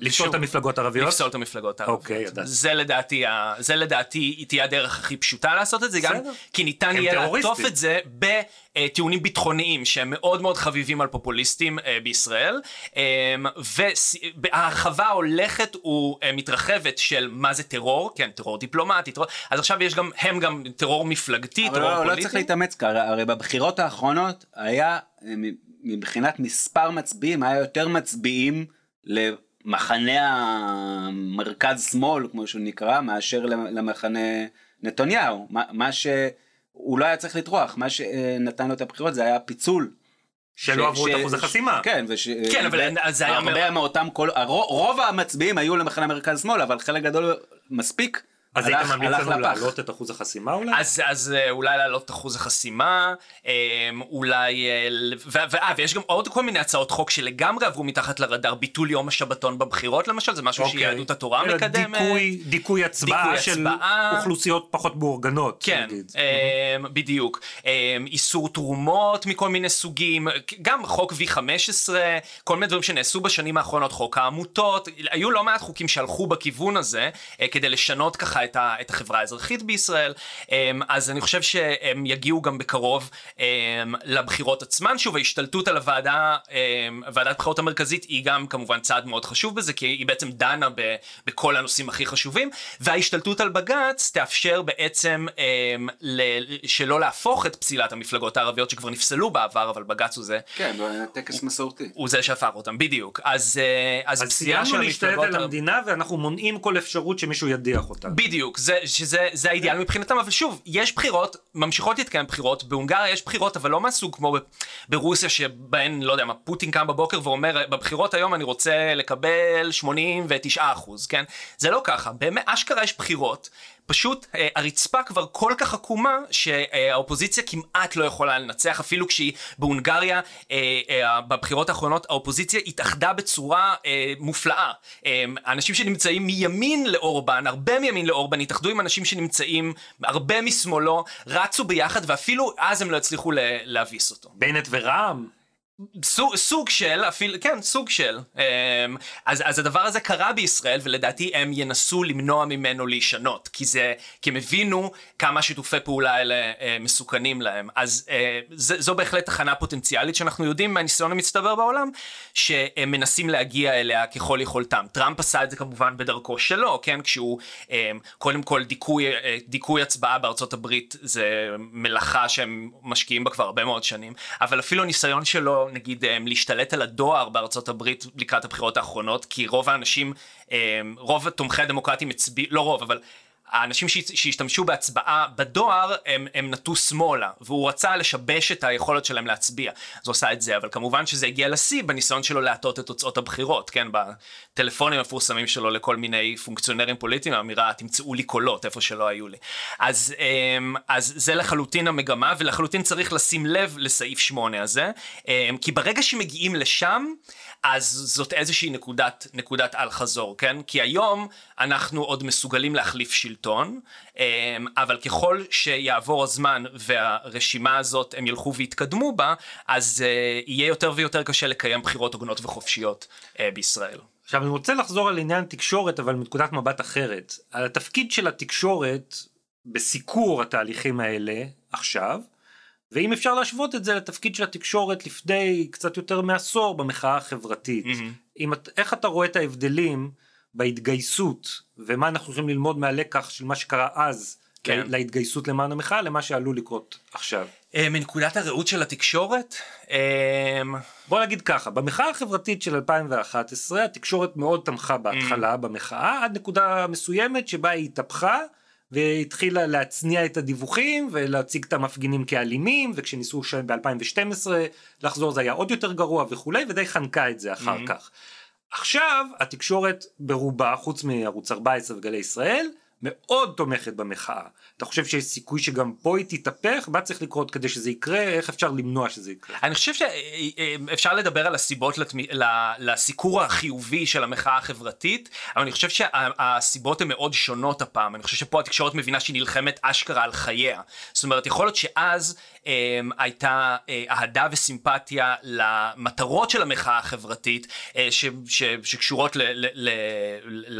לפסול את המפלגות הערביות? לפסול את המפלגות הערביות. אוקיי, ידעתי. זה לדעתי, ה- זה לדעתי תהיה הדרך הכי פשוטה לעשות את זה, גם. כי ניתן יהיה לעטוף. את זה בטיעונים ביטחוניים שהם מאוד מאוד חביבים על פופוליסטים אה, בישראל, וההרחבה ההולכת ומתרחבת של מה זה טרור, כן, טרור דיפלומטי, טרור, אז עכשיו יש גם, הם גם טרור מפלגתי, אבל טרור לא, לא פוליטי. צריך להתאמץ ככה, הרי בבחירות האחרונות היה, מבחינת מספר מצביעים, היה יותר מצביעים למחנה המרכז שמאל, כמו שהוא נקרא, מאשר למחנה נתניהו. מה, מה שהוא לא היה צריך לטרוח, מה שנתן לו את הבחירות זה היה פיצול. שלא עברו את אחוז החסימה. כן, וש... כן, אבל זה היה הרבה מאותם. הרוב, רוב המצביעים היו למחנה מרכז שמאל, אבל חלק גדול מספיק. אז היית ממליץ לנו. להעלות את אחוז החסימה אולי? אז, אז אה, אולי להעלות את אחוז החסימה, אה, אולי, אה, ל- ו- ו- אה, ויש גם עוד כל מיני הצעות חוק שלגמרי עברו מתחת לרדאר, ביטול יום השבתון בבחירות למשל, זה משהו אוקיי. שיהדות התורה אלא מקדמת. דיכוי, דיכוי הצבעה דיכוי של הצבעה. אוכלוסיות פחות מאורגנות. כן. אה, בדיוק. אה, איסור תרומות מכל מיני סוגים, גם חוק V15, כל מיני דברים שנעשו בשנים האחרונות, חוק העמותות, היו לא מעט חוקים שהלכו בכיוון הזה, אה, כדי לשנות ככה את, ה, את החברה האזרחית בישראל, אה, אז אני חושב שהם יגיעו גם בקרוב אה, לבחירות עצמן. שוב, ההשתלטות על הוועדה, אה, ועדת הבחירות המרכזית, היא גם כמובן צעד מאוד חשוב בזה, כי היא בעצם דנה ב, בכל הנושאים הכי חשובים, וההשתלטות על בג"ץ תאפשר בעצם ל, שלא להפוך את פסילת המפלגות הערביות שכבר נפסלו בעבר, אבל בג"ץ הוא זה. כן, טקס מסורתי. הוא זה שהפך אותם, בדיוק. אז, אה, אז אז פסילה של סיימנו להשתלט המפלגות על. המדינה ואנחנו מונעים כל אפשרות שמישהו ידיח אותנו. בדיוק, זה, שזה, זה האידיאל מבחינתם, אבל שוב, יש בחירות, ממשיכות להתקיים בחירות, בהונגריה יש בחירות, אבל לא מהסוג כמו ברוסיה, שבהן, לא יודע מה, פוטין קם בבוקר ואומר, בבחירות היום אני רוצה לקבל 89 אחוז, כן? זה לא ככה, באמת, אשכרה יש בחירות. פשוט אה, הרצפה כבר כל כך עקומה שהאופוזיציה כמעט לא יכולה לנצח אפילו כשהיא בהונגריה אה, אה, בבחירות האחרונות האופוזיציה התאחדה בצורה אה, מופלאה. אה, אנשים שנמצאים מימין לאורבן, הרבה מימין לאורבן, התאחדו עם אנשים שנמצאים הרבה משמאלו, רצו ביחד ואפילו אז הם לא הצליחו להביס אותו. בנט ורע"מ. סוג, סוג של, אפילו, כן, סוג של. אמ, אז, אז הדבר הזה קרה בישראל, ולדעתי הם ינסו למנוע ממנו להישנות, כי זה, כי הם הבינו כמה שיתופי פעולה האלה אה, מסוכנים להם. אז אה, זה, זו בהחלט תחנה פוטנציאלית שאנחנו יודעים מהניסיון המצטבר בעולם, שהם מנסים להגיע אליה ככל יכולתם. טראמפ עשה את זה כמובן בדרכו שלו, כן, כשהוא, אמ, קודם כל דיכוי, אה, דיכוי הצבעה בארצות הברית זה מלאכה שהם משקיעים בה כבר הרבה מאוד שנים, אבל אפילו הניסיון שלו, נגיד, אמ, להשתלט על הדואר בארצות הברית לקראת הבחירות האחרונות, כי רוב האנשים, אמ, רוב תומכי הדמוקרטים הצביעו, לא רוב, אבל האנשים שהשתמשו בהצבעה בדואר הם, הם נטו שמאלה והוא רצה לשבש את היכולת שלהם להצביע. אז הוא עשה את זה אבל כמובן שזה הגיע לשיא בניסיון שלו להטות את תוצאות הבחירות כן? בטלפונים המפורסמים שלו לכל מיני פונקציונרים פוליטיים האמירה תמצאו לי קולות איפה שלא היו לי. אז, אמ, אז זה לחלוטין המגמה ולחלוטין צריך לשים לב לסעיף 8 הזה אמ, כי ברגע שמגיעים לשם אז זאת איזושהי נקודת, נקודת אל חזור, כן? כי היום אנחנו עוד מסוגלים להחליף שלטון, אמ, אבל ככל שיעבור הזמן והרשימה הזאת הם ילכו ויתקדמו בה, אז אה, יהיה יותר ויותר קשה לקיים בחירות הוגנות וחופשיות אה, בישראל. עכשיו אני רוצה לחזור על עניין תקשורת אבל מנקודת מבט אחרת. התפקיד של התקשורת בסיקור התהליכים האלה עכשיו, ואם אפשר להשוות את זה לתפקיד של התקשורת לפני קצת יותר מעשור במחאה החברתית. Mm-hmm. את, איך אתה רואה את ההבדלים בהתגייסות ומה אנחנו יכולים ללמוד מהלקח של מה שקרה אז כן. להתגייסות למען המחאה למה שעלול לקרות עכשיו. אה, מנקודת הראות של התקשורת? אה, בוא נגיד ככה, במחאה החברתית של 2011 התקשורת מאוד תמכה בהתחלה mm-hmm. במחאה עד נקודה מסוימת שבה היא התהפכה. והתחילה להצניע את הדיווחים ולהציג את המפגינים כאלימים וכשניסו ב-2012 לחזור זה היה עוד יותר גרוע וכולי ודי חנקה את זה אחר mm-hmm. כך. עכשיו התקשורת ברובה חוץ מערוץ 14 וגלי ישראל מאוד תומכת במחאה. אתה חושב שיש סיכוי שגם פה היא תתהפך? מה צריך לקרות כדי שזה יקרה? איך אפשר למנוע שזה יקרה? אני חושב שאפשר לדבר על הסיבות לתמי... לסיקור החיובי של המחאה החברתית, אבל אני חושב שהסיבות הן מאוד שונות הפעם. אני חושב שפה התקשורת מבינה שהיא נלחמת אשכרה על חייה. זאת אומרת, יכול להיות שאז אמ, הייתה אה, אהדה וסימפתיה למטרות של המחאה החברתית אה, ש, ש, שקשורות ל, ל, ל,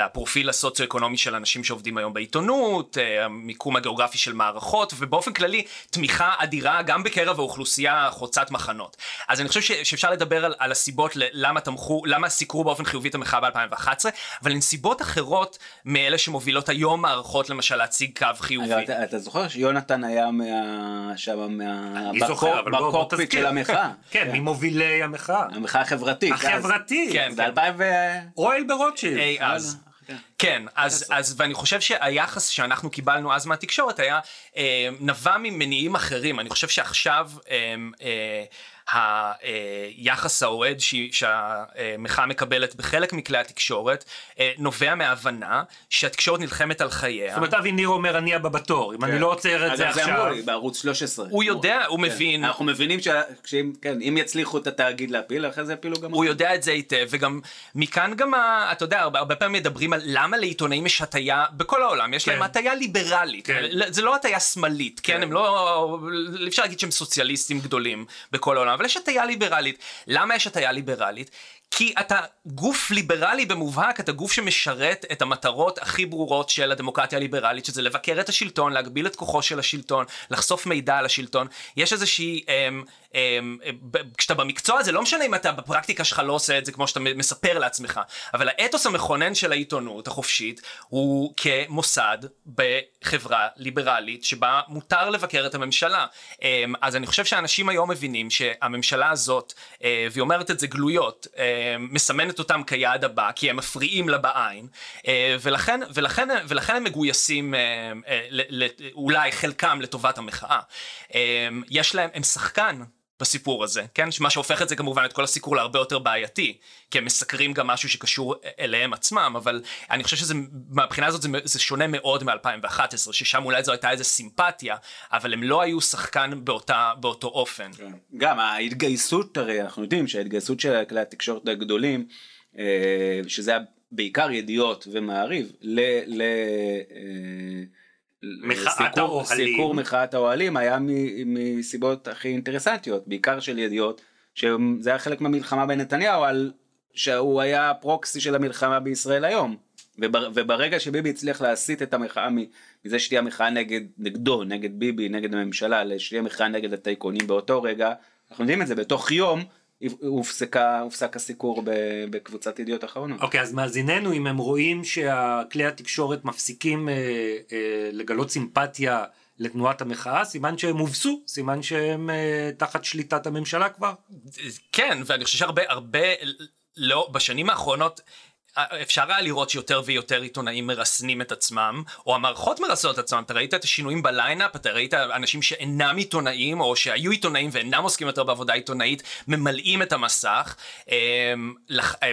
לפרופיל הסוציו-אקונומי של אנשים שעובדים היום בעיתונות, אה, המיקום הגיאוגרפי של מערכות ובאופן כללי תמיכה אדירה גם בקרב האוכלוסייה חוצת מחנות. אז אני חושב ש, שאפשר לדבר על, על הסיבות למה תמכו, למה סיקרו באופן חיובי את המחאה ב-2011, אבל הן סיבות אחרות מאלה שמובילות היום מערכות למשל להציג קו חיובי. אתה, אתה זוכר שיונתן היה מה... שם מה... בקוקפיט של המחאה. כן, ממובילי המחאה. המחאה החברתית. החברתית. כן, ב-2000 ו... אוהל ברוטשילד. אי אז. כן, אז, אז ואני חושב שהיחס שאנחנו קיבלנו אז מהתקשורת היה אה, נבע ממניעים אחרים. אני חושב שעכשיו אה, אה, היחס האוהד שהמחאה מקבלת בחלק מכלי התקשורת אה, נובע מהבנה שהתקשורת נלחמת על חייה. זאת אומרת אבי ניר אומר אני הבא בתור אם אני כן. לא עוצר את זה עכשיו. זה אמרו לי בערוץ 13. הוא יודע הוא כן. מבין. אנחנו מבינים שאם כן, יצליחו את התאגיד להפיל אחרי זה יפילו גם. הוא יודע את זה היטב וגם מכאן גם אתה יודע הרבה פעמים מדברים על למה לעיתונאים יש הטיה בכל העולם יש להם הטיה ליברלית זה לא הטיה שמאלית כן הם לא אפשר להגיד שהם סוציאליסטים גדולים בכל העולם. אבל יש הטיה ליברלית. למה יש הטיה ליברלית? כי אתה גוף ליברלי במובהק, אתה גוף שמשרת את המטרות הכי ברורות של הדמוקרטיה הליברלית, שזה לבקר את השלטון, להגביל את כוחו של השלטון, לחשוף מידע על השלטון. יש איזושהי אמ, כשאתה במקצוע זה לא משנה אם אתה בפרקטיקה שלך לא עושה את זה כמו שאתה מספר לעצמך, אבל האתוס המכונן של העיתונות החופשית הוא כמוסד בחברה ליברלית שבה מותר לבקר את הממשלה. אמ, אז אני חושב שאנשים היום מבינים שהממשלה הזאת, אה, והיא אומרת את זה גלויות, אה, מסמנת אותם כיעד הבא כי הם מפריעים לה בעין, אה, ולכן, ולכן, ולכן הם מגויסים אולי חלקם לטובת המחאה. יש להם, הם שחקן. בסיפור הזה, כן? מה שהופך את זה כמובן את כל הסיקור להרבה יותר בעייתי, כי הם מסקרים גם משהו שקשור אליהם עצמם, אבל אני חושב שזה, מהבחינה הזאת זה, זה שונה מאוד מ-2011, ששם אולי זו הייתה איזה סימפתיה, אבל הם לא היו שחקן באותה, באותו אופן. כן. גם ההתגייסות, הרי אנחנו יודעים שההתגייסות של כלי התקשורת הגדולים, אה, שזה היה בעיקר ידיעות ומעריב, ל... ל אה, מחאת האוהלים. סיקור מחאת האוהלים היה מסיבות הכי אינטרסנטיות, בעיקר של ידיעות, שזה היה חלק מהמלחמה בנתניהו, על שהוא היה פרוקסי של המלחמה בישראל היום. וברגע שביבי הצליח להסיט את המחאה מזה שתהיה מחאה נגד, נגדו, נגד ביבי, נגד הממשלה, שתהיה מחאה נגד הטייקונים באותו רגע, אנחנו יודעים את זה, בתוך יום הופסקה, הופסק הסיקור בקבוצת ידיעות אחרונות. אוקיי, okay, אז מאזיננו, אם הם רואים שכלי התקשורת מפסיקים אה, אה, לגלות סימפתיה לתנועת המחאה, סימן שהם הובסו, סימן שהם אה, תחת שליטת הממשלה כבר. כן, ואני חושב שהרבה, הרבה, לא, בשנים האחרונות, אפשר היה לראות שיותר ויותר עיתונאים מרסנים את עצמם, או המערכות מרסנות את עצמם, אתה ראית את השינויים בליינאפ, אתה ראית אנשים שאינם עיתונאים, או שהיו עיתונאים ואינם עוסקים יותר בעבודה עיתונאית, ממלאים את המסך, הם,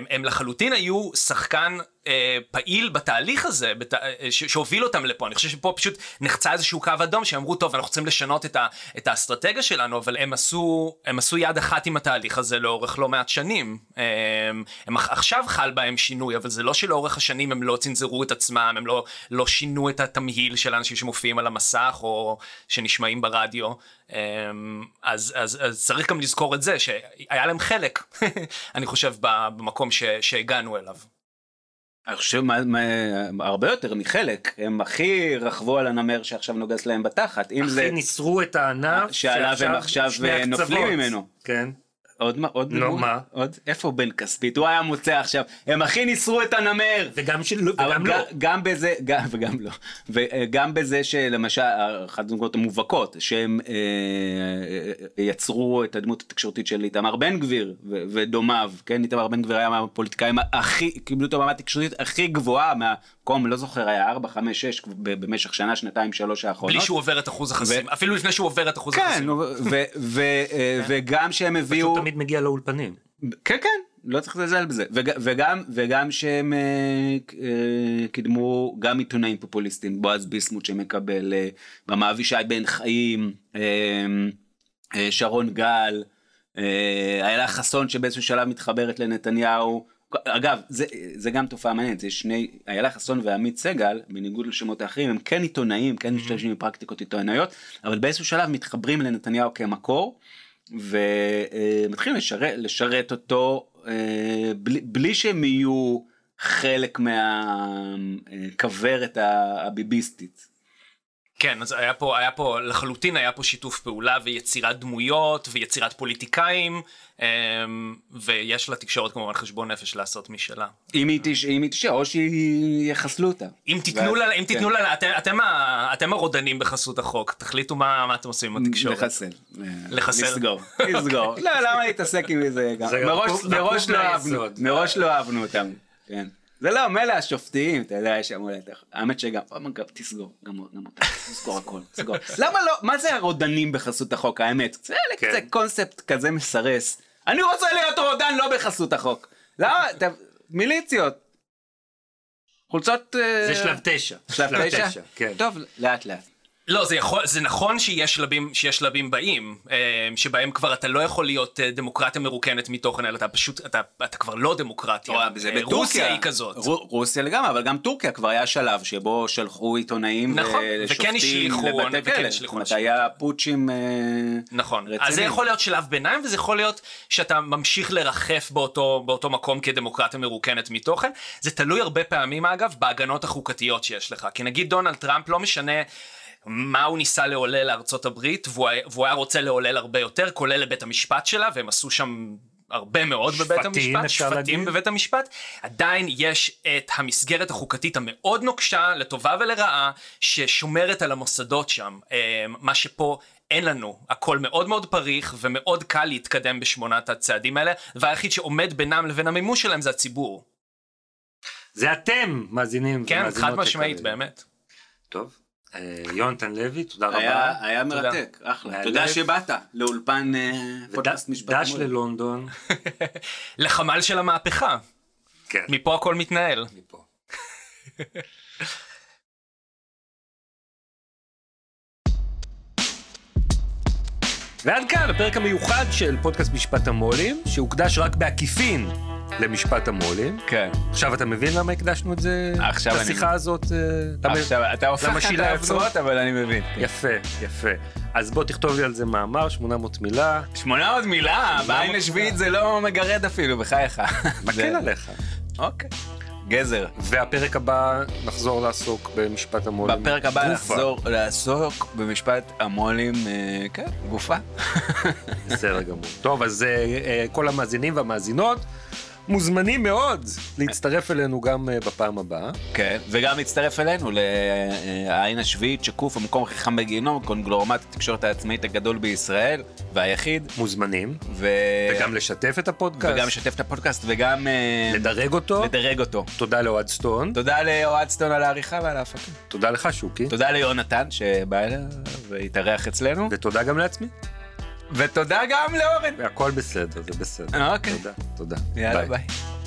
הם, לחלוטין היו שחקן אה, פעיל בתהליך הזה, בת, אה, שהוביל אותם לפה, אני חושב שפה פשוט נחצה איזשהו קו אדום, שאמרו טוב אנחנו צריכים לשנות את, ה, את האסטרטגיה שלנו, אבל הם עשו, הם עשו יד אחת עם התהליך הזה לאורך לא מעט שנים, הם, הם עכשיו חל בהם שינוי, אבל זה לא שלאורך השנים הם לא צנזרו את עצמם, הם לא, לא שינו את התמהיל של האנשים שמופיעים על המסך, או שנשמעים ברדיו, אז, אז, אז צריך גם לזכור את זה, שהיה להם חלק, (laughs) אני חושב, במקום ש, שהגענו אליו. אני חושב מה, מה, הרבה יותר מחלק, הם הכי רכבו על הנמר שעכשיו נוגס להם בתחת, אם זה... הכי ניסרו את הענף שעליו הם עכשיו נופלים ממנו. כן. עוד מה? עוד נו, מה? עוד? איפה בן כספית? הוא היה מוצא עכשיו. הם הכי ניסרו את הנמר! וגם שלא, וגם לא. גם בזה, גם, (laughs) וגם לא. וגם בזה שלמשל, אחת הדמות המובהקות, שהם אה, אה, יצרו את הדמות התקשורתית של איתמר בן גביר ודומיו, כן? איתמר בן גביר היה מהפוליטיקאים הכי, קיבלו את הבמה התקשורתית הכי גבוהה מהמקום, לא זוכר, היה 4, 5, 6 במשך שנה, שנתיים, שלוש האחרונות. בלי שהוא עובר את אחוז החסימה, אפילו לפני שהוא עובר את אחוז החסימה. כן, אה, וגם שהם הביאו... תמיד מגיע לאולפנים. כן כן לא צריך לזלזל בזה וג, וגם וגם שהם אה, אה, קידמו גם עיתונאים פופוליסטים בועז ביסמוט שמקבל אה, במה אבישי בן חיים אה, אה, שרון גל אה, איילה חסון שבאיזשהו שלב מתחברת לנתניהו אגב זה זה גם תופעה מעניינת זה שני איילה חסון ועמית סגל בניגוד לשמות האחרים הם כן עיתונאים כן משתמשים mm-hmm. בפרקטיקות עיתונאיות אבל באיזשהו שלב מתחברים לנתניהו כמקור. ומתחילים לשרת, לשרת אותו אה, בלי, בלי שהם יהיו חלק מהכוורת הביביסטית. כן, אז היה פה, היה פה, לחלוטין היה פה שיתוף פעולה ויצירת דמויות ויצירת פוליטיקאים, אמ, ויש לתקשורת כמובן חשבון נפש לעשות משלה. אם היא תשעה, או שיחסלו אותה. אם תיתנו לה, אם תיתנו כן. לה, אתם, אתם הרודנים בחסות החוק, תחליטו מה, מה אתם עושים עם התקשורת. לחסל. לחסל. לסגור. (laughs) לסגור. לא, למה להתעסק עם זה? מראש לא אהבנו, מראש לא אהבנו אותם. כן. זה לא, מילא השופטים, אתה יודע, יש אמרו לך, האמת שגם, תסגור, גם אותה, תסגור הכל, תסגור. (laughs) למה לא, מה זה הרודנים בחסות החוק, האמת? זה כן. קונספט כזה מסרס. אני רוצה להיות רודן לא בחסות החוק. למה, מיליציות. חולצות... אה, זה שלב תשע. שלב תשע? כן. טוב, לאט לאט. לא, זה, יכול, זה נכון שיש שלבים, שיש שלבים באים, אה, שבהם כבר אתה לא יכול להיות אה, דמוקרטיה מרוקנת מתוכן, אלא אתה פשוט, אתה, אתה כבר לא דמוקרטיה. זה בטורקיה. רוסיה היא כזאת. רוסיה לגמרי, אבל גם טורקיה כבר היה שלב שבו שלחו עיתונאים נכון, וכן השליחו, לבתי כלא. זאת אומרת, היה פוטשים נכון. רציניים. אז זה יכול להיות שלב ביניים, וזה יכול להיות שאתה ממשיך לרחף באותו, באותו מקום כדמוקרטיה מרוקנת מתוכן. זה תלוי הרבה פעמים, אגב, בהגנות החוקתיות שיש לך. כי נגיד דונלד טראמפ, לא משנה... מה הוא ניסה לעולל לארצות הברית, והוא, והוא היה רוצה לעולל הרבה יותר, כולל לבית המשפט שלה, והם עשו שם הרבה מאוד שפטים, בבית המשפט, שפטים להגיד. בבית המשפט, עדיין יש את המסגרת החוקתית המאוד נוקשה, לטובה ולרעה, ששומרת על המוסדות שם, אה, מה שפה אין לנו, הכל מאוד מאוד פריך ומאוד קל להתקדם בשמונת הצעדים האלה, והיחיד שעומד בינם לבין המימוש שלהם זה הציבור. זה אתם מאזינים. כן, חד משמעית, באמת. טוב. אה, יונתן לוי, תודה רבה. היה מרתק, אחלה. תודה שבאת לאולפן אה, פודקאסט משפט דש ללונדון. (laughs) לחמ"ל של המהפכה. כן. מפה הכל מתנהל. מפה. ועד כאן הפרק המיוחד של פודקאסט משפט המו"לים, שהוקדש רק בעקיפין למשפט המו"לים. כן. עכשיו אתה מבין למה הקדשנו את זה, עכשיו אני... השיחה הזאת? אה, עכשיו אתה הופך את היוצרות, אבל אני מבין. כן. יפה, יפה. אז בוא תכתוב לי על זה מאמר, 800 מילה. 800 מילה? בעין השביעית זה לא מגרד אפילו, בחייך. (laughs) מקל עליך. אוקיי. גזר. והפרק הבא נחזור לעסוק במשפט המו"לים. בפרק הבא נחזור לעסוק במשפט המו"לים, אה, כן, גופה. (laughs) בסדר גמור. טוב, אז אה, כל המאזינים והמאזינות. מוזמנים מאוד להצטרף אלינו גם אה, בפעם הבאה. כן, וגם להצטרף אלינו לעין השביעית, שקוף, המקום הכי חם בגיהנום, קונגלורמת התקשורת העצמאית הגדול בישראל, והיחיד. מוזמנים. ו... וגם לשתף את הפודקאסט. וגם לשתף את הפודקאסט, וגם... אה, לדרג אותו. לדרג אותו. תודה לאוהד סטון. תודה לאוהד סטון על העריכה ועל ההפקה. תודה לך, שוקי. תודה ליונתן שבא אליו והתארח אצלנו. ותודה גם לעצמי. ותודה גם לאורן. הכל בסדר, זה בסדר. אוקיי. תודה, תודה. יאללה ביי. ביי.